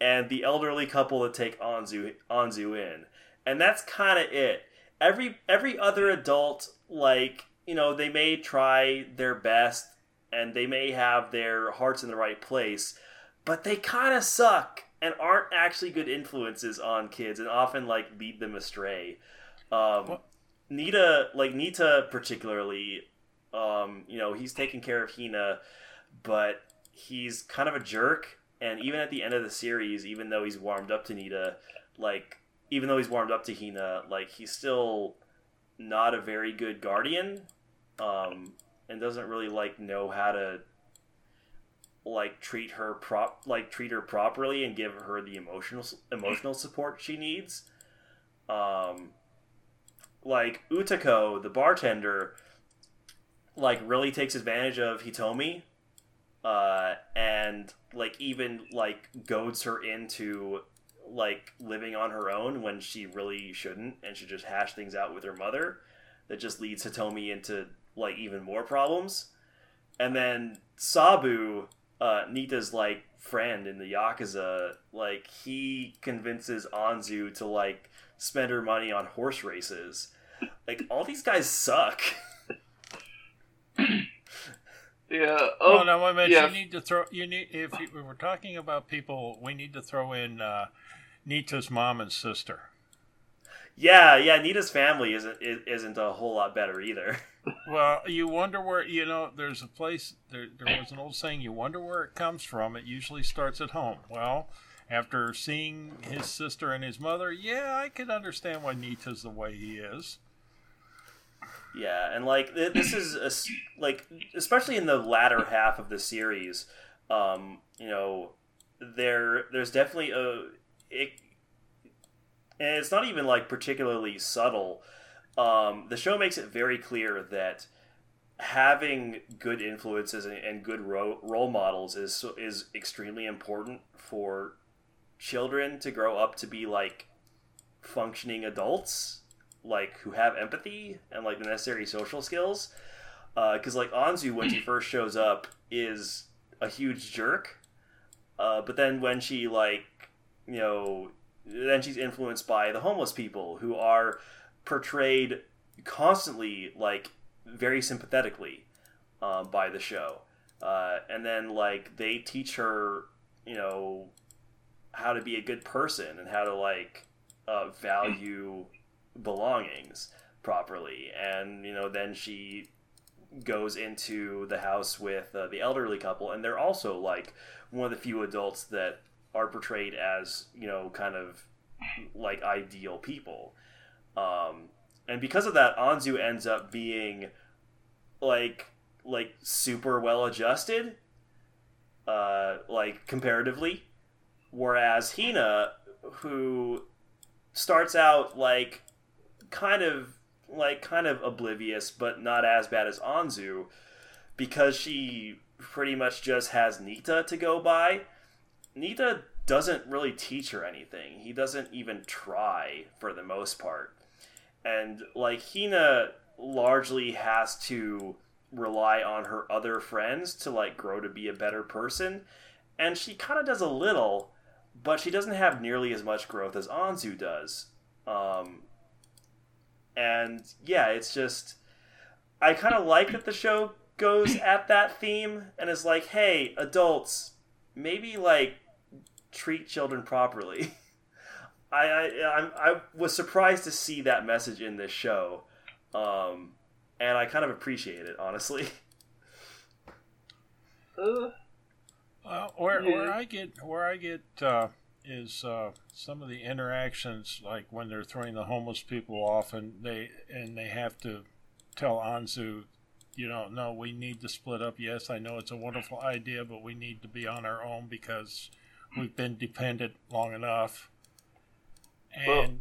[SPEAKER 1] and the elderly couple that take Anzu Anzu in, and that's kind of it. Every every other adult, like you know, they may try their best and they may have their hearts in the right place, but they kind of suck and aren't actually good influences on kids, and often like lead them astray. Um, Nita, like Nita, particularly, um, you know, he's taking care of Hina, but he's kind of a jerk. And even at the end of the series, even though he's warmed up to Nita, like even though he's warmed up to Hina, like he's still not a very good guardian, um, and doesn't really like know how to like treat her prop like treat her properly and give her the emotional emotional support she needs. Um, like Utako, the bartender, like really takes advantage of Hitomi, uh, and like even like goads her into like living on her own when she really shouldn't and should just hash things out with her mother. That just leads Hitomi into like even more problems. And then Sabu, uh, Nita's like friend in the Yakuza, like he convinces Anzu to like spend her money on horse races. Like all these guys suck. <laughs>
[SPEAKER 4] Yeah. Oh,
[SPEAKER 2] well, now, wait a minute.
[SPEAKER 4] yeah.
[SPEAKER 2] You need to throw. You need if you, we're talking about people, we need to throw in uh, Nita's mom and sister.
[SPEAKER 1] Yeah, yeah. Nita's family isn't is- isn't a whole lot better either. <laughs>
[SPEAKER 2] Well, you wonder where you know. There's a place. There, there was an old saying. You wonder where it comes from. It usually starts at home. Well, after seeing his sister and his mother, yeah, I can understand why Nita's the way he is.
[SPEAKER 1] Yeah, and like this is a like especially in the latter half of the series, um, you know, there there's definitely a it, and it's not even like particularly subtle. Um, the show makes it very clear that having good influences and, and good ro- role models is is extremely important for children to grow up to be like functioning adults like who have empathy and like the necessary social skills because like anzu when she <clears throat> first shows up is a huge jerk uh, but then when she like you know then she's influenced by the homeless people who are portrayed constantly like very sympathetically uh, by the show. Uh, and then like they teach her you know how to be a good person and how to like uh, value belongings properly. And you know then she goes into the house with uh, the elderly couple and they're also like one of the few adults that are portrayed as you know kind of like ideal people. Um, and because of that anzu ends up being like like super well adjusted uh, like comparatively. Whereas hina who starts out like kind of like kind of oblivious but not as bad as anzu because she pretty much just has nita to go by nita doesn't really teach her anything. He doesn't even try for the most part. And like hina largely has to rely on her other friends to like grow to be a better person. And she kind of does a little but she doesn't have nearly as much growth as anzu does. Um, and yeah, it's just I kind of like that the show goes at that theme and is like, hey, adults, maybe like treat children properly. <laughs> I I I'm, I was surprised to see that message in this show, um, and I kind of appreciate it honestly. <laughs>
[SPEAKER 4] Uh,
[SPEAKER 2] Well, where,
[SPEAKER 4] Yeah.
[SPEAKER 2] where I get where I get uh, is uh, some of the interactions, like when they're throwing the homeless people off, and they and they have to tell Anzu, you know, no, we need to split up. Yes, I know it's a wonderful idea, but we need to be on our own because we've been dependent long enough. And
[SPEAKER 4] Well-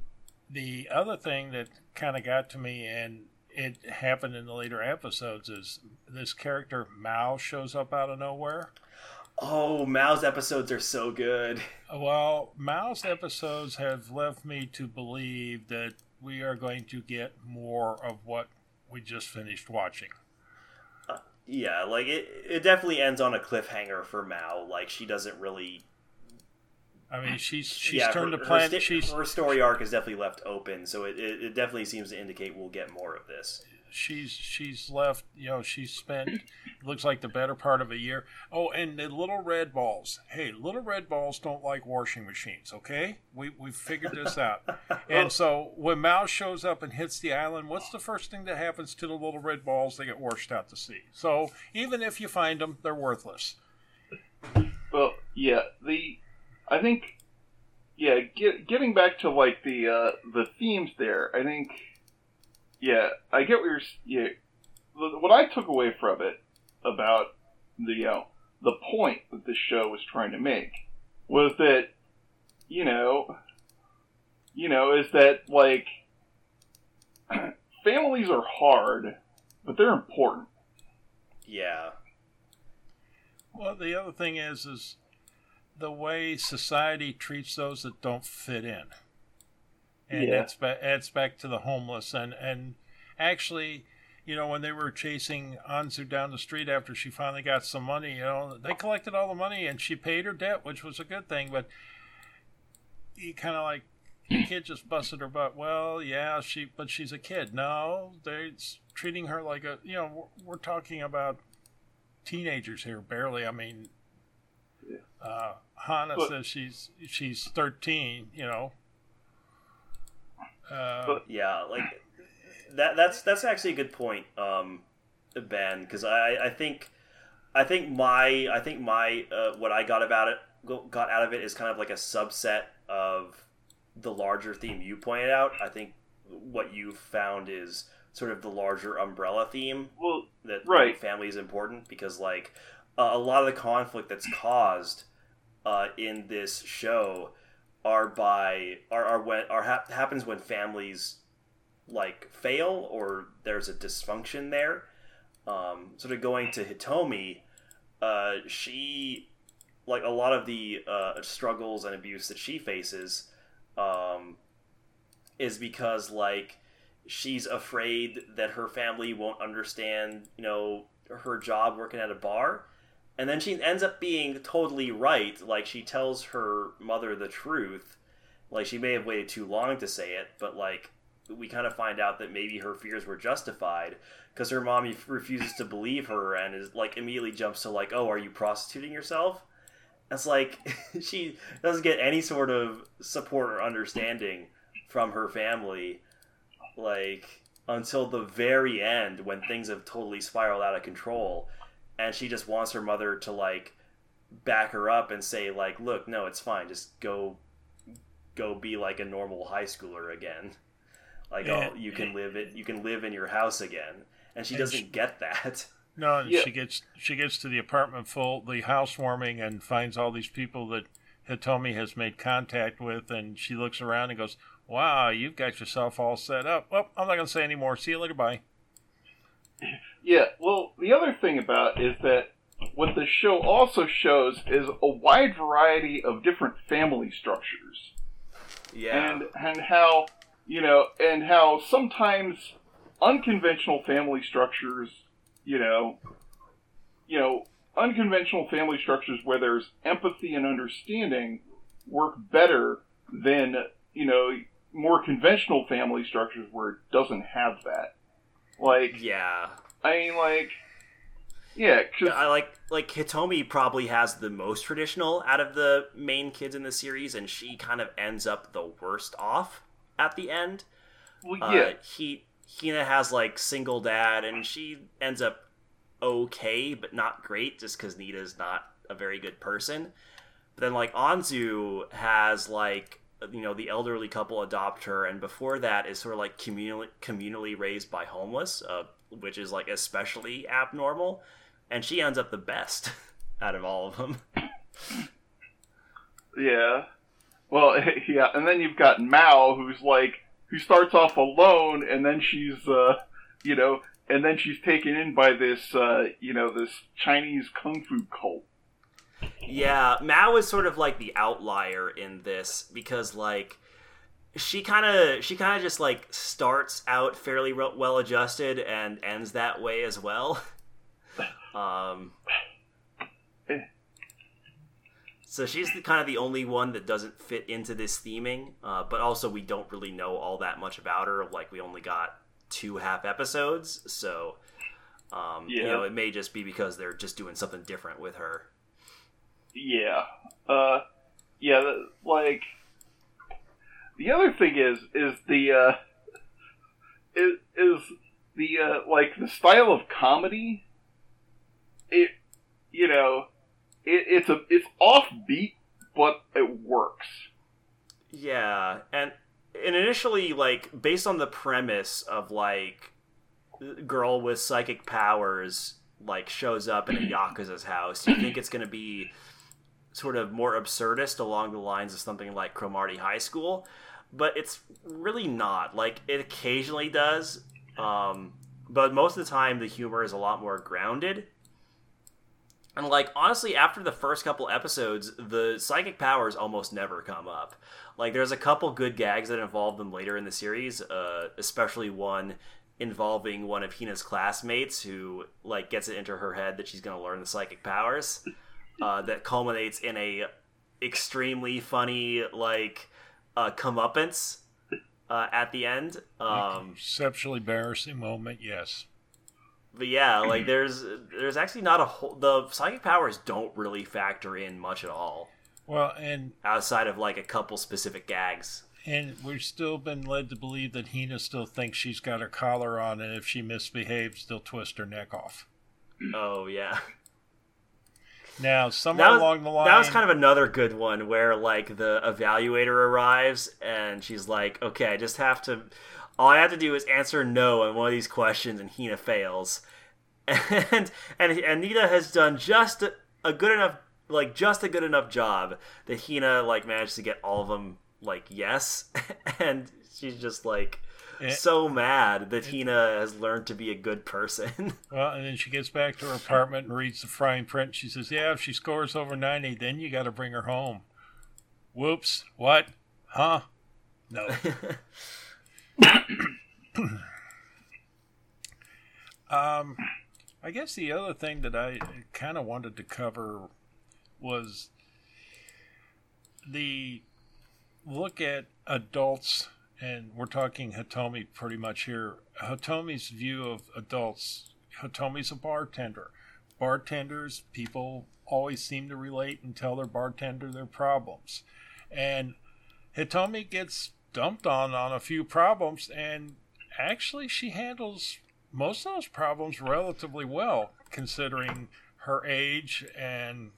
[SPEAKER 2] the other thing that kind of got to me, and it happened in the later episodes, is this character Mao shows up out of nowhere.
[SPEAKER 1] Oh, Mao's episodes are so good.
[SPEAKER 2] Well, Mao's episodes have left me to believe that we are going to get more of what we just finished watching.
[SPEAKER 1] Uh, yeah, like it, it definitely ends on a cliffhanger for Mao. Like she doesn't really.
[SPEAKER 2] I mean, ah, she's she's
[SPEAKER 1] yeah,
[SPEAKER 2] turned
[SPEAKER 1] her,
[SPEAKER 2] the
[SPEAKER 1] her
[SPEAKER 2] planet.
[SPEAKER 1] sta-
[SPEAKER 2] she's
[SPEAKER 1] her story arc is definitely left open, so it, it, it definitely seems to indicate we'll get more of this.
[SPEAKER 2] she's she's left. You know, she's spent looks like the better part of a year. Oh, and the little red balls. Hey, little red balls don't like washing machines. Okay, we we figured this out. <laughs> And so when Mao shows up and hits the island, what's the first thing that happens to the little red balls? They get washed out to sea. So even if you find them, they're worthless.
[SPEAKER 4] Well, yeah, the I think yeah, get, getting back to like the uh, the themes there, I think yeah, I get what you're yeah. What I took away from it about the you know the point that this show was trying to make was that you know you know is that like <clears throat> families are hard, but they're important.
[SPEAKER 1] Yeah,
[SPEAKER 2] Well, the other thing is, is the way society treats those that don't fit in, and
[SPEAKER 4] Yeah.
[SPEAKER 2] that's ba- adds back to the homeless. And and actually, you know, when they were chasing Anzu down the street after she finally got some money, you know, they collected all the money and she paid her debt, which was a good thing. But you kind of like. The kid just busted her butt. Well, yeah, she, but she's a kid. No, they're treating her like a. You know, we're, we're talking about teenagers here, barely. I mean, uh, Hannah
[SPEAKER 4] But-
[SPEAKER 2] says she's she's thirteen. You know. Uh,
[SPEAKER 4] But-
[SPEAKER 1] yeah, like that. That's that's actually a good point, um, Ben, because I I think I think my I think my uh, what I got about it got out of it is kind of like a subset of the larger theme you pointed out. I think what you found is sort of the larger umbrella theme
[SPEAKER 4] Well,
[SPEAKER 1] that
[SPEAKER 4] Right.
[SPEAKER 1] family is important because like uh, a lot of the conflict that's caused uh, in this show are by are, are when are hap happens when families like fail or there's a dysfunction there um, sort of going to hitomi uh, she like a lot of the uh, struggles and abuse that she faces um, is because like she's afraid that her family won't understand, you know, her job working at a bar. And then she ends up being totally right. Like she tells her mother the truth. Like she may have waited too long to say it, but like we kind of find out that maybe her fears were justified because her mommy refuses to believe her and is like immediately jumps to like, "Oh, are you prostituting yourself?" It's like <laughs> she doesn't get any sort of support or understanding from her family like until the very end when things have totally spiraled out of control and she just wants her mother to like back her up and say like look no it's fine just go go be like a normal high schooler again like oh
[SPEAKER 2] And-
[SPEAKER 1] you can live it you can live in your house again and she
[SPEAKER 2] And
[SPEAKER 1] doesn't
[SPEAKER 2] she-
[SPEAKER 1] get that <laughs>
[SPEAKER 2] no,
[SPEAKER 4] Yeah.
[SPEAKER 2] she gets she gets to the apartment full, the housewarming, and finds all these people that Hitomi has made contact with, and she looks around and goes, "Wow, you've got yourself all set up." Well, I'm not going to say any more. See you later. Bye. <laughs>
[SPEAKER 4] Yeah, well, the other thing about it is that what the show also shows is a wide variety of different family structures.
[SPEAKER 1] yeah
[SPEAKER 4] And and how, you know, and how sometimes unconventional family structures, you know, you know, unconventional family structures where there's empathy and understanding work better than, you know, more conventional family structures where it doesn't have that. Like,
[SPEAKER 1] Yeah.
[SPEAKER 4] I mean, like, yeah,
[SPEAKER 1] I like like Hitomi probably has the most traditional out of the main kids in the series, and she kind of ends up the worst off at the end.
[SPEAKER 4] well,
[SPEAKER 1] Uh,
[SPEAKER 4] yeah,
[SPEAKER 1] he Hina has like single dad, and she ends up okay, but not great, just because Nita's not a very good person. But then like Anzu has like you know the elderly couple adopt her, and before that is sort of like communally communally raised by homeless, uh, which is like especially abnormal, and she ends up the best <laughs> out of all of them. <laughs>
[SPEAKER 4] yeah. Well, <laughs> yeah, and then you've got Mao, who's like, who starts off alone, and then she's, uh, you know, and then she's taken in by this, uh, you know, this Chinese kung fu cult.
[SPEAKER 1] Yeah, Mao is sort of like the outlier in this because like she kind of she kind of just like starts out fairly re- well adjusted and ends that way as well. <laughs> Um <laughs> So she's the, kind of the only one that doesn't fit into this theming, uh, but also we don't really know all that much about her. Like we only got two half episodes, so um, you know it may just be because they're just doing something different with her.
[SPEAKER 4] Yeah. Uh, yeah, like, the other thing is, is the, uh, is, is the, uh, like, the style of comedy, it, you know, it, it's a, it's offbeat, but it works.
[SPEAKER 1] Yeah, and and initially, like based on the premise of like girl with psychic powers like shows up in a <clears throat> yakuza's house, you think it's gonna be sort of more absurdist along the lines of something like Cromartie High School, but it's really not. Like it occasionally does, um, but most of the time the humor is a lot more grounded. And like honestly, after the first couple episodes, the psychic powers almost never come up. Like there's a couple good gags that involve them later in the series, uh, especially one involving one of Hina's classmates who like gets it into her head that she's going to learn the psychic powers. Uh, that culminates in a extremely funny like uh, comeuppance uh, at the end. Um,
[SPEAKER 2] Exceptionally embarrassing moment, yes.
[SPEAKER 1] but yeah, like there's there's actually not a whole the psychic powers don't really factor in much at all
[SPEAKER 2] Well, and
[SPEAKER 1] outside of like a couple specific gags.
[SPEAKER 2] and we've still been led to believe that Hina still thinks she's got her collar on, and if she misbehaves, they'll twist her neck off.
[SPEAKER 1] Oh yeah. <laughs>
[SPEAKER 2] Now, somewhere
[SPEAKER 1] was,
[SPEAKER 2] along the line,
[SPEAKER 1] that was kind of another good one where like the evaluator arrives and she's like, "Okay, I just have to all I have to do is answer no on one of these questions and Hina fails." <laughs> And and Anita has done just a, a good enough like just a good enough job that Hina like managed to get all of them like yes <laughs> and she's just like
[SPEAKER 2] Eh.
[SPEAKER 1] so mad that Hina has learned to be a good person. <laughs>
[SPEAKER 2] Well, and then she gets back to her apartment and reads the fine print. She says, "Yeah, if she scores over ninety, then you got to bring her home." Whoops! What? Huh? No. <laughs> um, I guess the other thing that I kind of wanted to cover was the look at adults, and we're talking Hitomi pretty much here. Hitomi's view of adults. Hitomi's a bartender. Bartenders, people always seem to relate and tell their bartender their problems. And Hitomi gets dumped on on a few problems, and actually, she handles most of those problems relatively well, considering her age and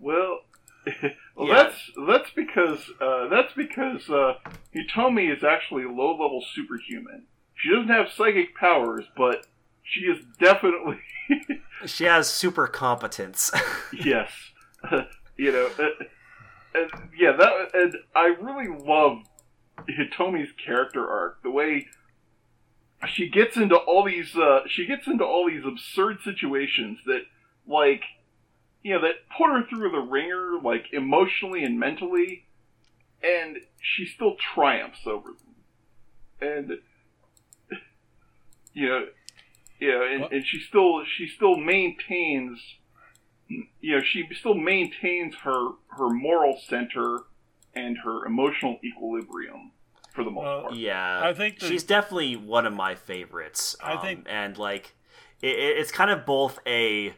[SPEAKER 4] Well, <laughs> well,
[SPEAKER 1] Yeah.
[SPEAKER 4] that's that's because uh, that's because uh, Hitomi is actually low level superhuman. She doesn't have psychic powers, but she is definitely <laughs>
[SPEAKER 1] she has super competence. <laughs>
[SPEAKER 4] yes. you know, uh, and yeah, that and I really love Hitomi's character arc. The way she gets into all these uh, she gets into all these absurd situations that like you know that put her through the ringer like emotionally and mentally and she still triumphs over them and you know you know and, and she still she still maintains you know she still maintains her her moral center and her emotional equilibrium for the most
[SPEAKER 2] Well,
[SPEAKER 4] part.
[SPEAKER 1] Yeah,
[SPEAKER 2] I think the-
[SPEAKER 1] she's definitely one of my favorites.
[SPEAKER 2] I
[SPEAKER 1] um,
[SPEAKER 2] think-
[SPEAKER 1] and like it, it- it's kind of both a it-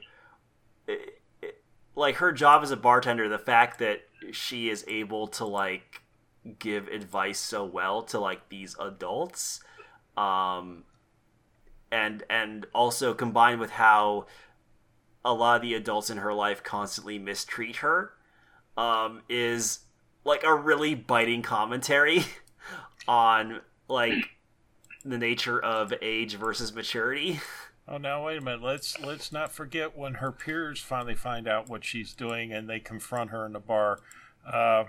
[SPEAKER 1] it- like her job as a bartender. The fact that she is able to like give advice so well to like these adults, um, and and also combined with how a lot of the adults in her life constantly mistreat her, um, is like a really biting commentary <laughs> on like the nature of age versus maturity. <laughs>
[SPEAKER 2] Oh, now wait a minute. Let's let's not forget when her peers finally find out what she's doing and they confront her in the bar. Uh,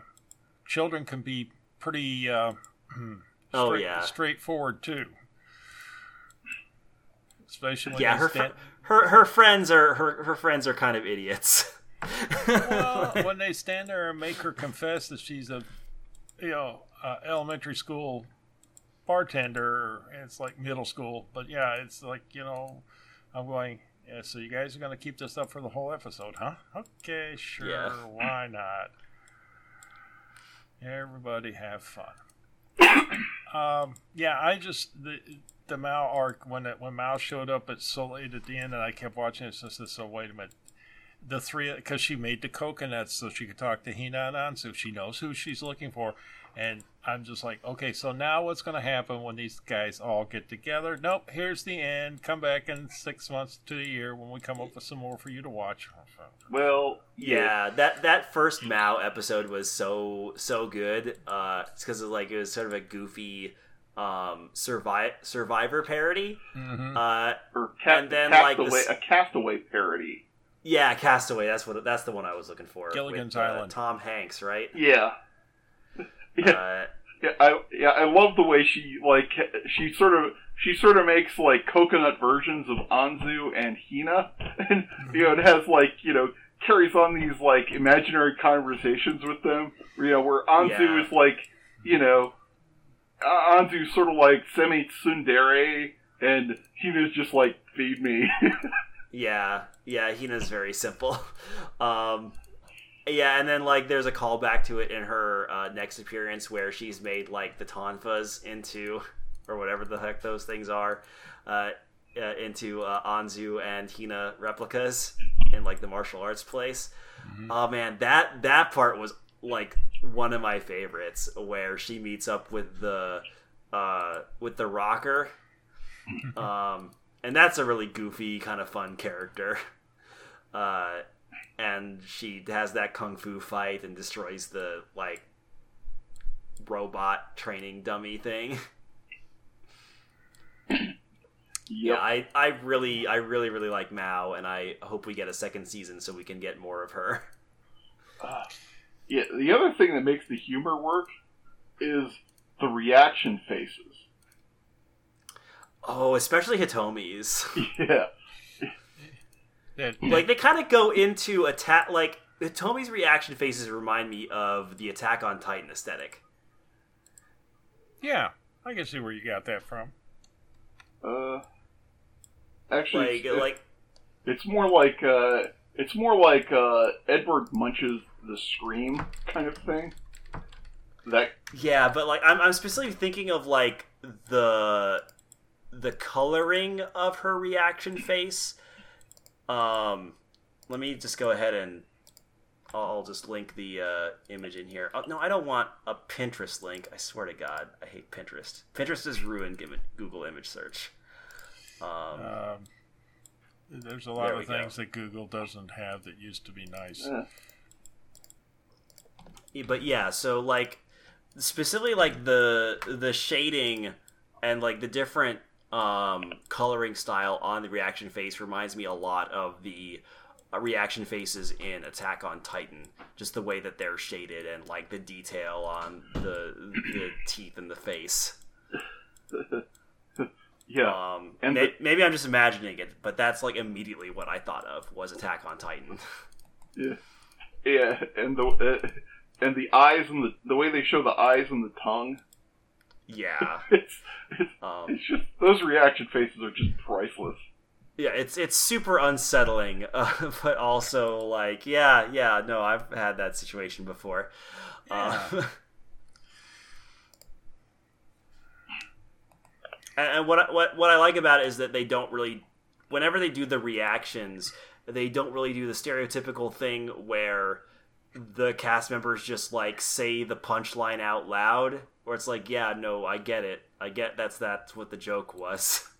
[SPEAKER 2] children can be pretty uh, <clears throat>
[SPEAKER 1] Oh, yeah.
[SPEAKER 2] straightforward too. Especially when
[SPEAKER 1] yeah, her fr-
[SPEAKER 2] stand,
[SPEAKER 1] her her friends are her her friends are kind of idiots.
[SPEAKER 2] well, <laughs> when they stand there and make her confess that she's a you know uh, elementary school bartender it's like middle school but yeah it's like you know i'm going yeah so you guys are going to keep this up for the whole episode huh okay sure
[SPEAKER 1] Yeah. <laughs>
[SPEAKER 2] why not everybody have fun <coughs> um yeah i just the the mao arc when it when mao showed up at so late at the end and i kept watching it since this. so wait a minute the three because she made the coconuts so she could talk to Hina and Anzu. She knows who she's looking for, and I'm just like, okay, so now what's going to happen when these guys all get together? Nope, here's the end. Come back in six months to a year when we come up with some more for you to watch.
[SPEAKER 4] Well,
[SPEAKER 1] yeah, that that first Mao episode was so so good. Uh, it's because like it was sort of a goofy um survive survivor parody.
[SPEAKER 2] Mm-hmm.
[SPEAKER 1] Uh,
[SPEAKER 4] or ca-
[SPEAKER 1] And then, like,
[SPEAKER 4] castaway,
[SPEAKER 1] this-
[SPEAKER 4] a castaway parody.
[SPEAKER 1] yeah, Castaway. That's what that's the one I was looking for.
[SPEAKER 2] Gilligan's
[SPEAKER 1] with, uh,
[SPEAKER 2] Island.
[SPEAKER 1] Tom Hanks, right?
[SPEAKER 4] Yeah, yeah,
[SPEAKER 1] Uh,
[SPEAKER 4] yeah. I yeah, I love the way she like she sort of she sort of makes like coconut versions of Anzu and Hina, <laughs> and you know it has like you know carries on these like imaginary conversations with them. You know where Anzu
[SPEAKER 1] Yeah.
[SPEAKER 4] is like you know Anzu's sort of like semi tsundere, and Hina's just like feed me. <laughs>
[SPEAKER 1] Yeah, yeah, Hina's very simple. <laughs> Um, yeah, and then like there's a callback to it in her uh, next appearance where she's made like the tonfas into, or whatever the heck those things are, uh, uh, into uh, Anzu and Hina replicas in like the martial arts place. Oh man, that that part was like one of my favorites where she meets up with the uh, with the rocker. Um, and that's a really goofy, kind of fun character. Uh, and she has that kung fu fight and destroys the like robot training dummy thing. <laughs> Yeah, I, I really, I really, really like Mao, and I hope we get a second season so we can get more of her. <laughs>
[SPEAKER 4] Yeah, the other thing that makes the humor work is the reaction faces.
[SPEAKER 1] Oh, especially Hitomi's. <laughs>
[SPEAKER 4] Yeah.
[SPEAKER 2] That,
[SPEAKER 1] like they kind of go into attack. Like Hitomi's reaction faces remind me of the Attack on Titan aesthetic.
[SPEAKER 2] yeah, I can see where you got that from.
[SPEAKER 4] Uh, actually,
[SPEAKER 1] Like,
[SPEAKER 4] it's,
[SPEAKER 1] like
[SPEAKER 4] it's more like uh, it's more like uh, Edward Munch's The Scream kind of thing. That
[SPEAKER 1] Yeah, but like I'm I'm specifically thinking of like the the coloring of her reaction face. Um let me just go ahead and I'll I'll just link the uh, image in here. Oh, no, I don't want a Pinterest link. I swear to God, I hate Pinterest. Pinterest has ruined Google image search. Um,
[SPEAKER 2] Um, there's a lot
[SPEAKER 1] There
[SPEAKER 2] of
[SPEAKER 1] we go.
[SPEAKER 2] things that Google doesn't have that used to be nice.
[SPEAKER 4] eh,
[SPEAKER 1] but yeah so like specifically like the the shading and like the different um coloring style on the reaction face reminds me a lot of the uh, reaction faces in attack on titan just the way that they're shaded and like the detail on the the <clears throat> teeth and the face <laughs>
[SPEAKER 4] yeah.
[SPEAKER 1] um
[SPEAKER 4] And
[SPEAKER 1] may-
[SPEAKER 4] the-
[SPEAKER 1] maybe i'm just imagining it but that's like immediately what i thought of was attack on titan
[SPEAKER 4] Yeah, yeah, and the uh, and the eyes and the the way they show the eyes and the tongue.
[SPEAKER 1] Yeah <laughs>
[SPEAKER 4] It's it's,
[SPEAKER 1] um
[SPEAKER 4] it's just those reaction faces are just priceless.
[SPEAKER 1] Yeah, it's it's super unsettling, <laughs> uh, but also like yeah, yeah, no, I've had that situation before. Uh, <laughs> and, and what what what I like about it is that they don't really, whenever they do the reactions, they don't really do the stereotypical thing where the cast members just like say the punchline out loud, where it's like, yeah, no, I get it, I get that's that's what the joke was. <laughs>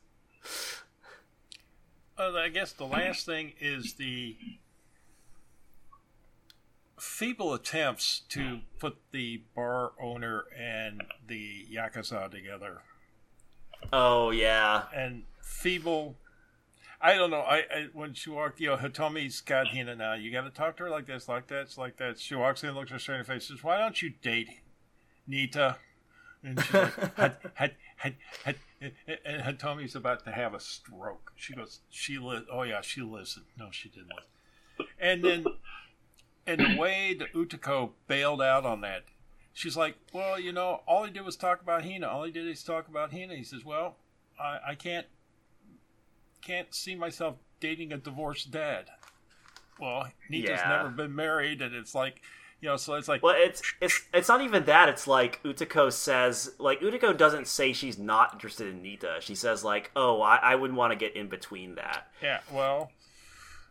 [SPEAKER 2] Uh, I guess the last thing is the feeble attempts to put the bar owner and the yakuza together,
[SPEAKER 1] oh yeah,
[SPEAKER 2] and feeble. I don't know. I, I when she walked, you know, Hitomi's got Hina now. You got to talk to her like this, like that, like that. She walks in, looks her straight in the face, says, "Why don't you date Nita?" And like, had, had, had, had, and Hitomi's about to have a stroke. She goes, "She li- Oh yeah, she listened. No, she didn't. Listen. And then, and the way the Utako bailed out on that, she's like, "Well, you know, all he did was talk about Hina. All he did is talk about Hina." He says, "Well, I, I can't can't see myself dating a divorced dad. Well, Nita's
[SPEAKER 1] Yeah.
[SPEAKER 2] never been married, and it's like, you know, so it's like,
[SPEAKER 1] Well, it's it's it's not even that. It's like Utako says, like Utako doesn't say she's not interested in Nita. She says like, "Oh, I, I wouldn't want to get in between that."
[SPEAKER 2] yeah, well,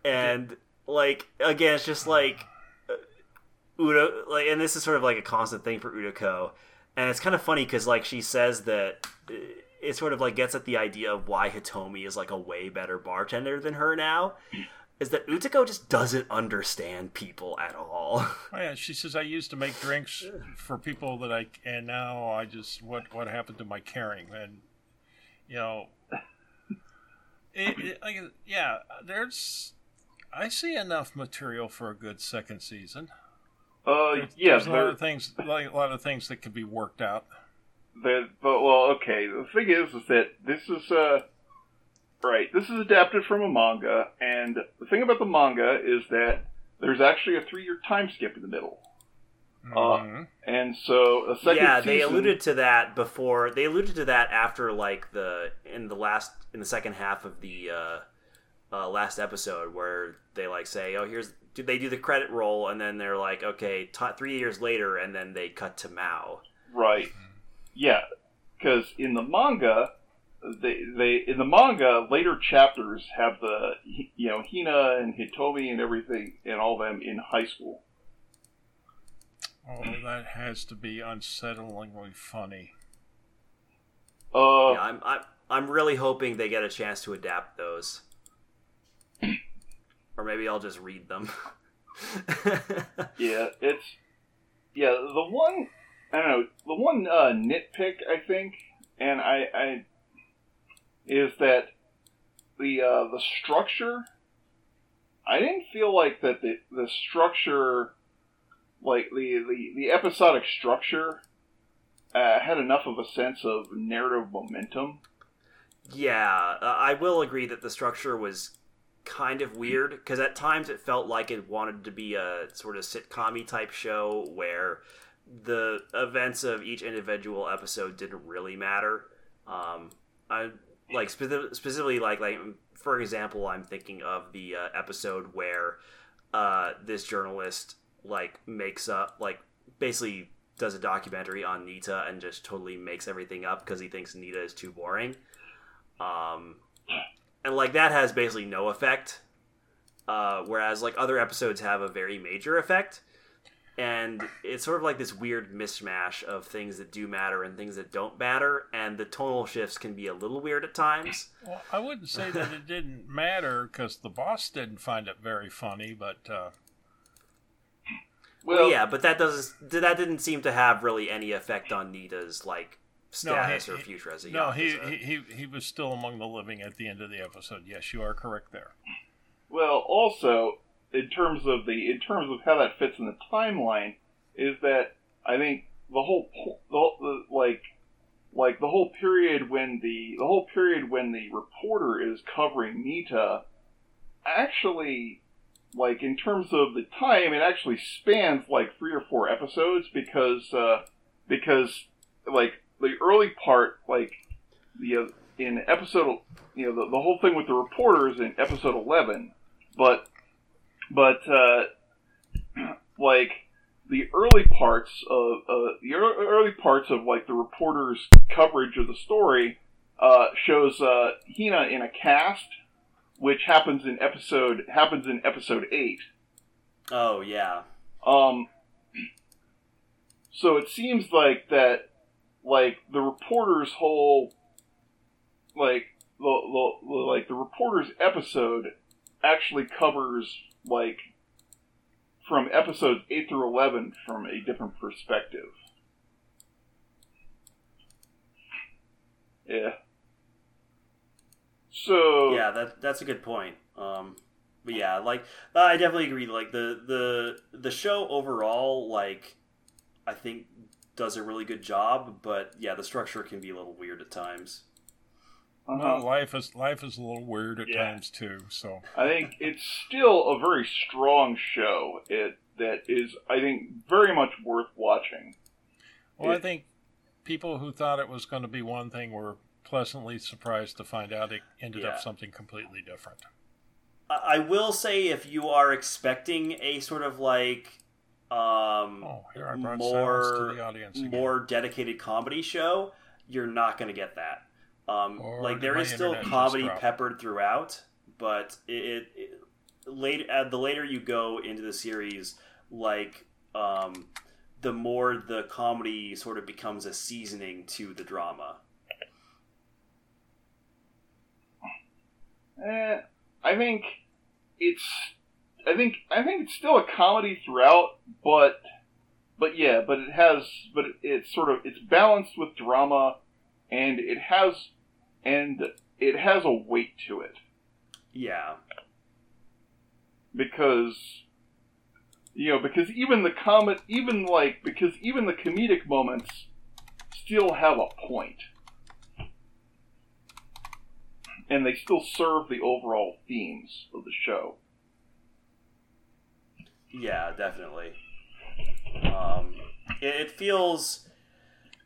[SPEAKER 1] And like again, it's just like uh, Udo, like, and this is sort of like a constant thing for Utako, and it's kind of funny because like she says that uh, it sort of like gets at the idea of why Hitomi is like a way better bartender than her now. Is that Utako just doesn't understand people at all? <laughs>
[SPEAKER 2] oh, yeah, she says I used to make drinks for people that I, and now I just what what happened to my caring, and you know, it, it, like, yeah, there's, I see enough material for a good second season.
[SPEAKER 4] Uh,
[SPEAKER 2] There's,
[SPEAKER 4] yeah,
[SPEAKER 2] there's a lot
[SPEAKER 4] there,
[SPEAKER 2] of things, like a lot of things that could be worked out.
[SPEAKER 4] there, but well, okay. The thing is, is that this is uh, right. This is adapted from a manga, and the thing about the manga is that there's actually a three-year time skip in the middle,
[SPEAKER 2] Mhm.
[SPEAKER 4] and so a second.
[SPEAKER 1] yeah, they
[SPEAKER 4] season-
[SPEAKER 1] alluded to that before. They alluded to that after like the in the last in the second half of the uh, uh, last episode where they like say, "Oh, here's." do They do the credit roll, and then they're like, "Okay, t- three years later," and then they cut to Mao.
[SPEAKER 4] Right. Yeah, because in the manga, they they in the manga later chapters have the you know Hina and Hitomi and everything and all them in high school.
[SPEAKER 2] Oh, that has to be unsettlingly funny.
[SPEAKER 4] Uh,
[SPEAKER 1] yeah, I'm, I'm I'm really hoping they get a chance to adapt those, or maybe I'll just read them.
[SPEAKER 4] yeah, it's yeah the one I don't know the one uh, nitpick I think, and I, I is that the uh, the structure. I didn't feel like that the the structure, like the the, the episodic structure, uh, had enough of a sense of narrative momentum.
[SPEAKER 1] Yeah, uh, I will agree that the structure was kind of weird because at times it felt like it wanted to be a sort of sitcom type show where the events of each individual episode didn't really matter. Um, I like speci- specifically like like for example, I'm thinking of the uh, episode where uh, this journalist like makes up like basically does a documentary on Nita and just totally makes everything up because he thinks Nita is too boring. Um, and like that has basically no effect. Uh, whereas like other episodes have a very major effect, and it's sort of like this weird mishmash of things that do matter and things that don't matter, and the tonal shifts can be a little weird at times.
[SPEAKER 2] Well, I wouldn't say that it didn't matter because the boss didn't find it very funny, but uh,
[SPEAKER 1] Well, yeah, but that doesn't that didn't seem to have really any effect on Nita's like
[SPEAKER 2] No, he-
[SPEAKER 1] status or future as a
[SPEAKER 2] no, he he he was still among the living at the end of the episode. Yes, you are correct there.
[SPEAKER 4] Well, also in terms of the in terms of how that fits in the timeline is that I think the whole the, the like like the whole period when the the whole period when the reporter is covering Nita actually like in terms of the time it actually spans like three or four episodes because uh, because like the early part like the uh, in episode you know the, the whole thing with the reporters in episode 11 but but uh, <clears throat> like the early parts of uh, the early parts of like the reporter's coverage of the story uh, shows uh, Hina in a cast, which happens in episode happens in episode eight.
[SPEAKER 1] Oh yeah.
[SPEAKER 4] Um, <clears throat> so it seems like that, like the reporter's whole, like the, the, the like the reporter's episode actually covers like from episodes eight through eleven from a different perspective. Yeah. So
[SPEAKER 1] Yeah, that that's a good point. Um, but yeah, like I definitely agree. Like the the the show overall, like I think does a really good job. But yeah, the structure can be a little weird at times.
[SPEAKER 4] Uh-huh.
[SPEAKER 2] Well, life is life is a little weird at
[SPEAKER 4] Yeah.
[SPEAKER 2] times too. So
[SPEAKER 4] I think it's still a very strong show. It that is, I think, very much worth watching.
[SPEAKER 2] Well, I think people who thought it was going to be one thing were pleasantly surprised to find out it ended
[SPEAKER 1] Yeah.
[SPEAKER 2] up something completely different.
[SPEAKER 1] I, I will say if you are expecting a sort of like um
[SPEAKER 2] Oh, here I
[SPEAKER 1] more
[SPEAKER 2] to the audience.
[SPEAKER 1] More dedicated comedy show, you're not going to get that. Um, like there is still comedy peppered throughout, but it, it, it late uh, the later you go into the series, like um, the more the comedy sort of becomes a seasoning to the drama.
[SPEAKER 4] Eh, I think it's, I think, I think it's still a comedy throughout, but, but yeah, but it has, but it, it's sort of, it's balanced with drama, and it has, and it has a weight to it.
[SPEAKER 1] Yeah,
[SPEAKER 4] because you know because even the comet even like because even the comedic moments still have a point and they still serve the overall themes of the show
[SPEAKER 1] yeah, definitely. Um, it, it feels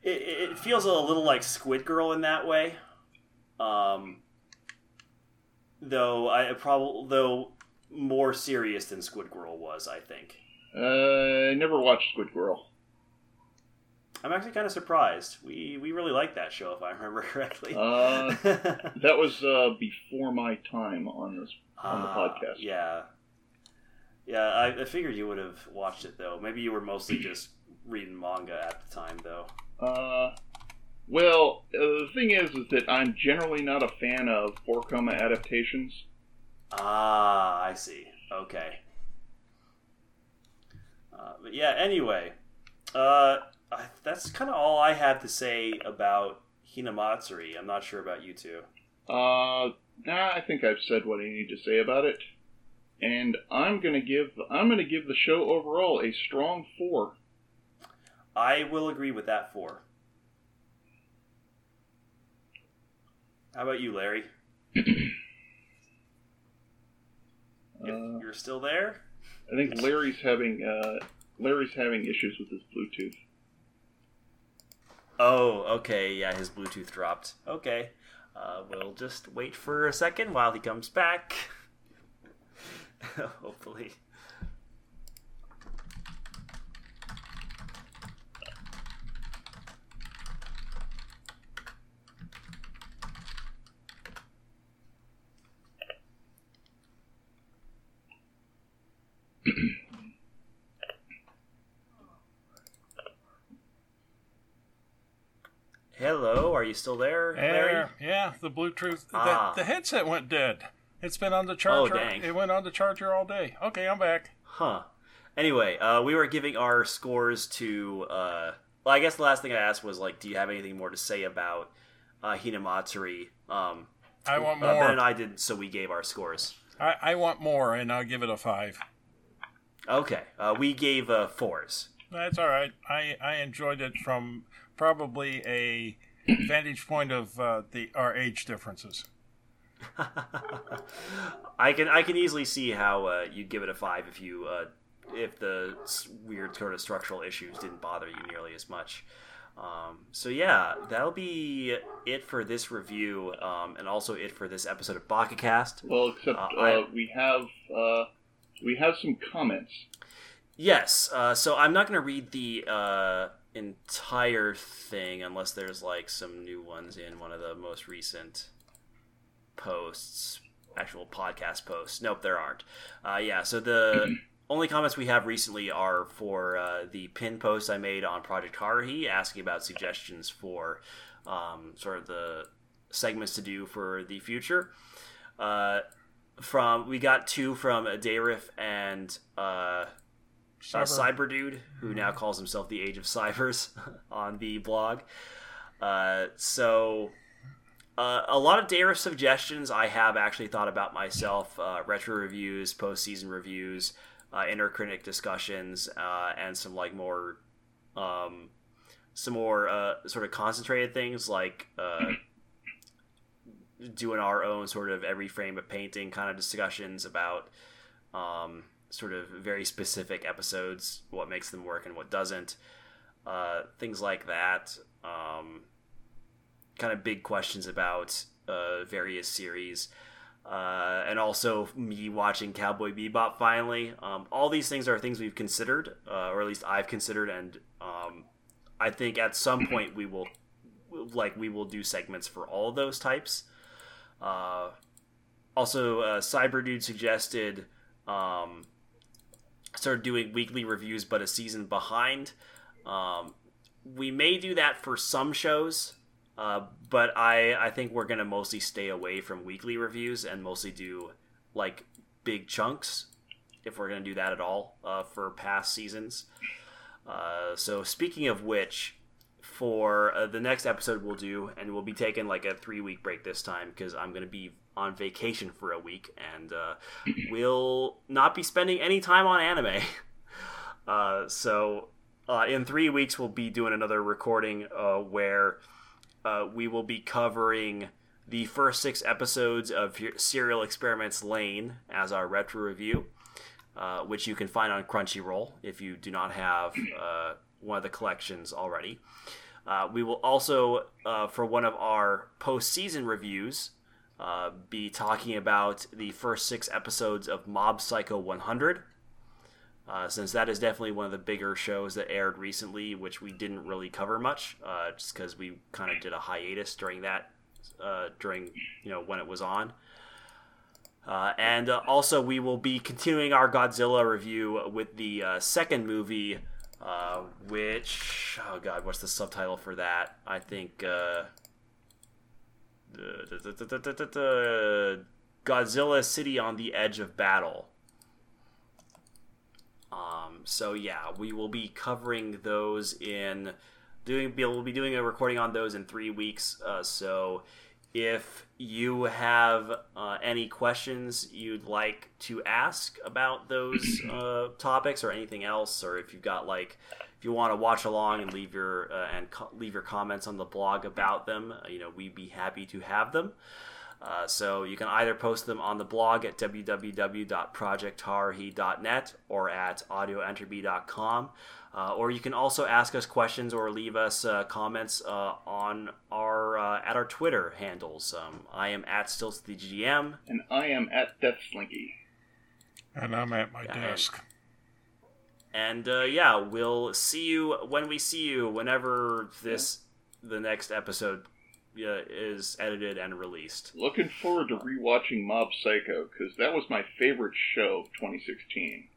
[SPEAKER 1] it, it feels a little like Squid Girl in that way. Um, though I probably though more serious than Squid Girl was, I think.
[SPEAKER 4] uh, i never watched squid girl
[SPEAKER 1] I'm actually kind of surprised. We we really liked that show, if I remember <laughs> correctly.
[SPEAKER 4] uh, that was uh, before my time on this on the
[SPEAKER 1] Ah,
[SPEAKER 4] podcast.
[SPEAKER 1] Yeah, yeah. I, I figured you would have watched it though. Maybe you were mostly just reading manga at the time, though.
[SPEAKER 4] Uh, well, uh, the thing is, is that I'm generally not a fan of four koma adaptations.
[SPEAKER 1] Ah, I see. Okay. Uh, but yeah. Anyway, uh, I, that's kind of all I had to say about Hinamatsuri. I'm not sure about you two.
[SPEAKER 4] Uh, nah, I think I've said what I need to say about it, and I'm gonna give I'm gonna give the show overall a strong four.
[SPEAKER 1] I will agree with that four. How about you, Larry? <clears throat> If
[SPEAKER 4] Uh,
[SPEAKER 1] you're still there?
[SPEAKER 4] I think Larry's having uh, Larry's having issues with his Bluetooth.
[SPEAKER 1] Oh, okay. Yeah, his Bluetooth dropped. Okay. Uh, we'll just wait for a second while he comes back. <laughs> Hopefully. <clears throat> Hello, are you still there, Larry?
[SPEAKER 2] Yeah, yeah, the Bluetooth,
[SPEAKER 1] Ah.
[SPEAKER 2] the, the headset went dead. It's been on the charger.
[SPEAKER 1] Oh, dang.
[SPEAKER 2] It went on the charger all day. Okay, I'm back.
[SPEAKER 1] Huh. Anyway, uh, we were giving our scores to. Uh, well, I guess the last thing I asked was like, do you have anything more to say about uh, Hinamatsuri? Um,
[SPEAKER 2] I want
[SPEAKER 1] uh,
[SPEAKER 2] more.
[SPEAKER 1] ben and I didn't, so we gave our scores.
[SPEAKER 2] I, I want more, and I'll give it a five.
[SPEAKER 1] Okay, uh, we gave uh, fours.
[SPEAKER 2] That's all right. I, I enjoyed it from probably a vantage point of uh, the our age differences. <laughs>
[SPEAKER 1] I can I can easily see how uh, you'd give it a five if you uh, if the weird sort of structural issues didn't bother you nearly as much. Um, so yeah, that'll be it for this review, um, and also it for this episode of BakaCast.
[SPEAKER 4] Well, except
[SPEAKER 1] Uh,
[SPEAKER 4] uh,
[SPEAKER 1] I-
[SPEAKER 4] we have uh, we have some comments.
[SPEAKER 1] Yes. Uh, so I'm not going to read the uh, entire thing unless there's like some new ones in one of the most recent posts, actual podcast posts. Nope, there aren't. Uh, yeah. So the <clears throat> only comments we have recently are for uh, the pin post I made on Project Haruhi asking about suggestions for um, sort of the segments to do for the future. Uh, from we got two from Dayrif and uh, uh, Cyber Dude, who now calls himself the Age of Cybers <laughs> on the blog. Uh, so, uh, a lot of Dayrif suggestions I have actually thought about myself uh, retro reviews, postseason reviews, uh, inner critic discussions, uh, and some like more. Um, some more uh, sort of concentrated things like uh, doing our own sort of every frame of painting kind of discussions about um, sort of very specific episodes, what makes them work and what doesn't, uh, things like that. Um, kind of big questions about uh, various series. Uh, and also me watching Cowboy Bebop finally. Um, all these things are things we've considered, uh, or at least I've considered, and um, I think at some point we will, like, we will do segments for all those types. Uh, also, uh, Cyber Dude suggested um, started doing weekly reviews, but a season behind. Um, we may do that for some shows, uh, but I I think we're gonna mostly stay away from weekly reviews and mostly do like big chunks if we're gonna do that at all uh, for past seasons. Uh, so speaking of which, for uh, the next episode we'll do, and we'll be taking like a three week break this time because I'm gonna be on vacation for a week, and uh, <clears throat> we'll not be spending any time on anime. <laughs> Uh, so uh, in three weeks, we'll be doing another recording uh, where uh, we will be covering the first six episodes of Serial Experiments Lain as our retro review, uh, which you can find on Crunchyroll if you do not have one of the collections already. We will also, for one of our post-season reviews, uh, be talking about the first six episodes of Mob Psycho 100. Uh, since that is definitely one of the bigger shows that aired recently, which we didn't really cover much, uh, just because we kind of did a hiatus during that, uh, during you know when it was on. Uh, and uh, also, we will be continuing our Godzilla review with the second movie, which oh god, what's the subtitle for that? I think Godzilla City on the Edge of Battle. Um, so yeah, we will be covering those in doing. We'll be doing a recording on those in three weeks. Uh, so if you have uh, any questions you'd like to ask about those <clears throat> uh, topics or anything else, or if you've got like if you want to watch along and leave your uh, and co- leave your comments on the blog about them, uh, you know we'd be happy to have them. Uh, so you can either post them on the blog at www.projectharuhi.net or at audioentropy.com. Uh, or you can also ask us questions or leave us uh, comments uh, on our uh, at our Twitter handles. Um, I am at StillsTheGM.
[SPEAKER 4] And I am at DeathSlinky.
[SPEAKER 2] And I'm at my yeah, desk.
[SPEAKER 1] And uh, yeah, we'll see you when we see you, whenever this the next episode uh, is edited and released.
[SPEAKER 4] Looking forward to rewatching Mob Psycho because that was my favorite show of 2016.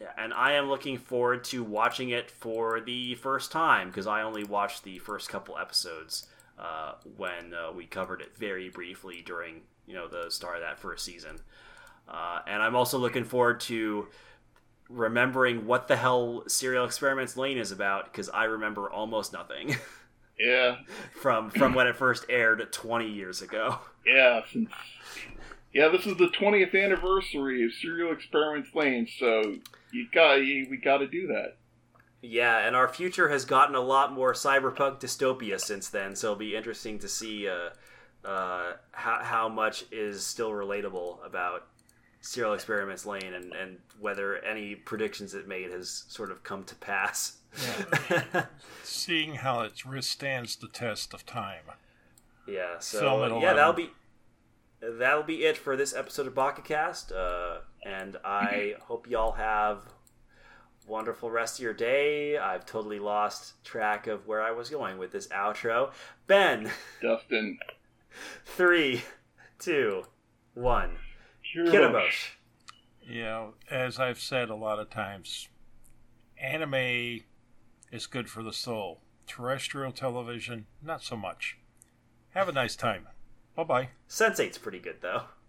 [SPEAKER 1] Yeah, and I am looking forward to watching it for the first time because I only watched the first couple episodes uh, when uh, we covered it very briefly during you know the start of that first season. Uh, and I'm also looking forward to remembering what the hell Serial Experiments Lain is about because I remember almost nothing. <laughs>
[SPEAKER 4] Yeah.
[SPEAKER 1] from from when it first aired 20 years ago.
[SPEAKER 4] Yeah, since yeah, this is the 20th anniversary of Serial Experiments Lain, so you got you, we got to do that.
[SPEAKER 1] Yeah, and our future has gotten a lot more cyberpunk dystopia since then, so it'll be interesting to see uh, uh, how how much is still relatable about Serial Experiments Lain and, and whether any predictions it made has sort of come to pass.
[SPEAKER 2] Yeah. <laughs> Seeing how it withstands the test of time.
[SPEAKER 1] Yeah, so yeah, that'll be that'll be it for this episode of BakaCast. Uh, and I hope y'all have wonderful rest of your day. I've totally lost track of where I was going with this outro. Ben,
[SPEAKER 4] Dustin. <laughs>
[SPEAKER 1] three, two, one. Kirabosh.
[SPEAKER 2] You know, as I've said a lot of times, anime is good for the soul. Terrestrial television, not so much. Have a nice time. Bye bye.
[SPEAKER 1] Sense8's pretty good though.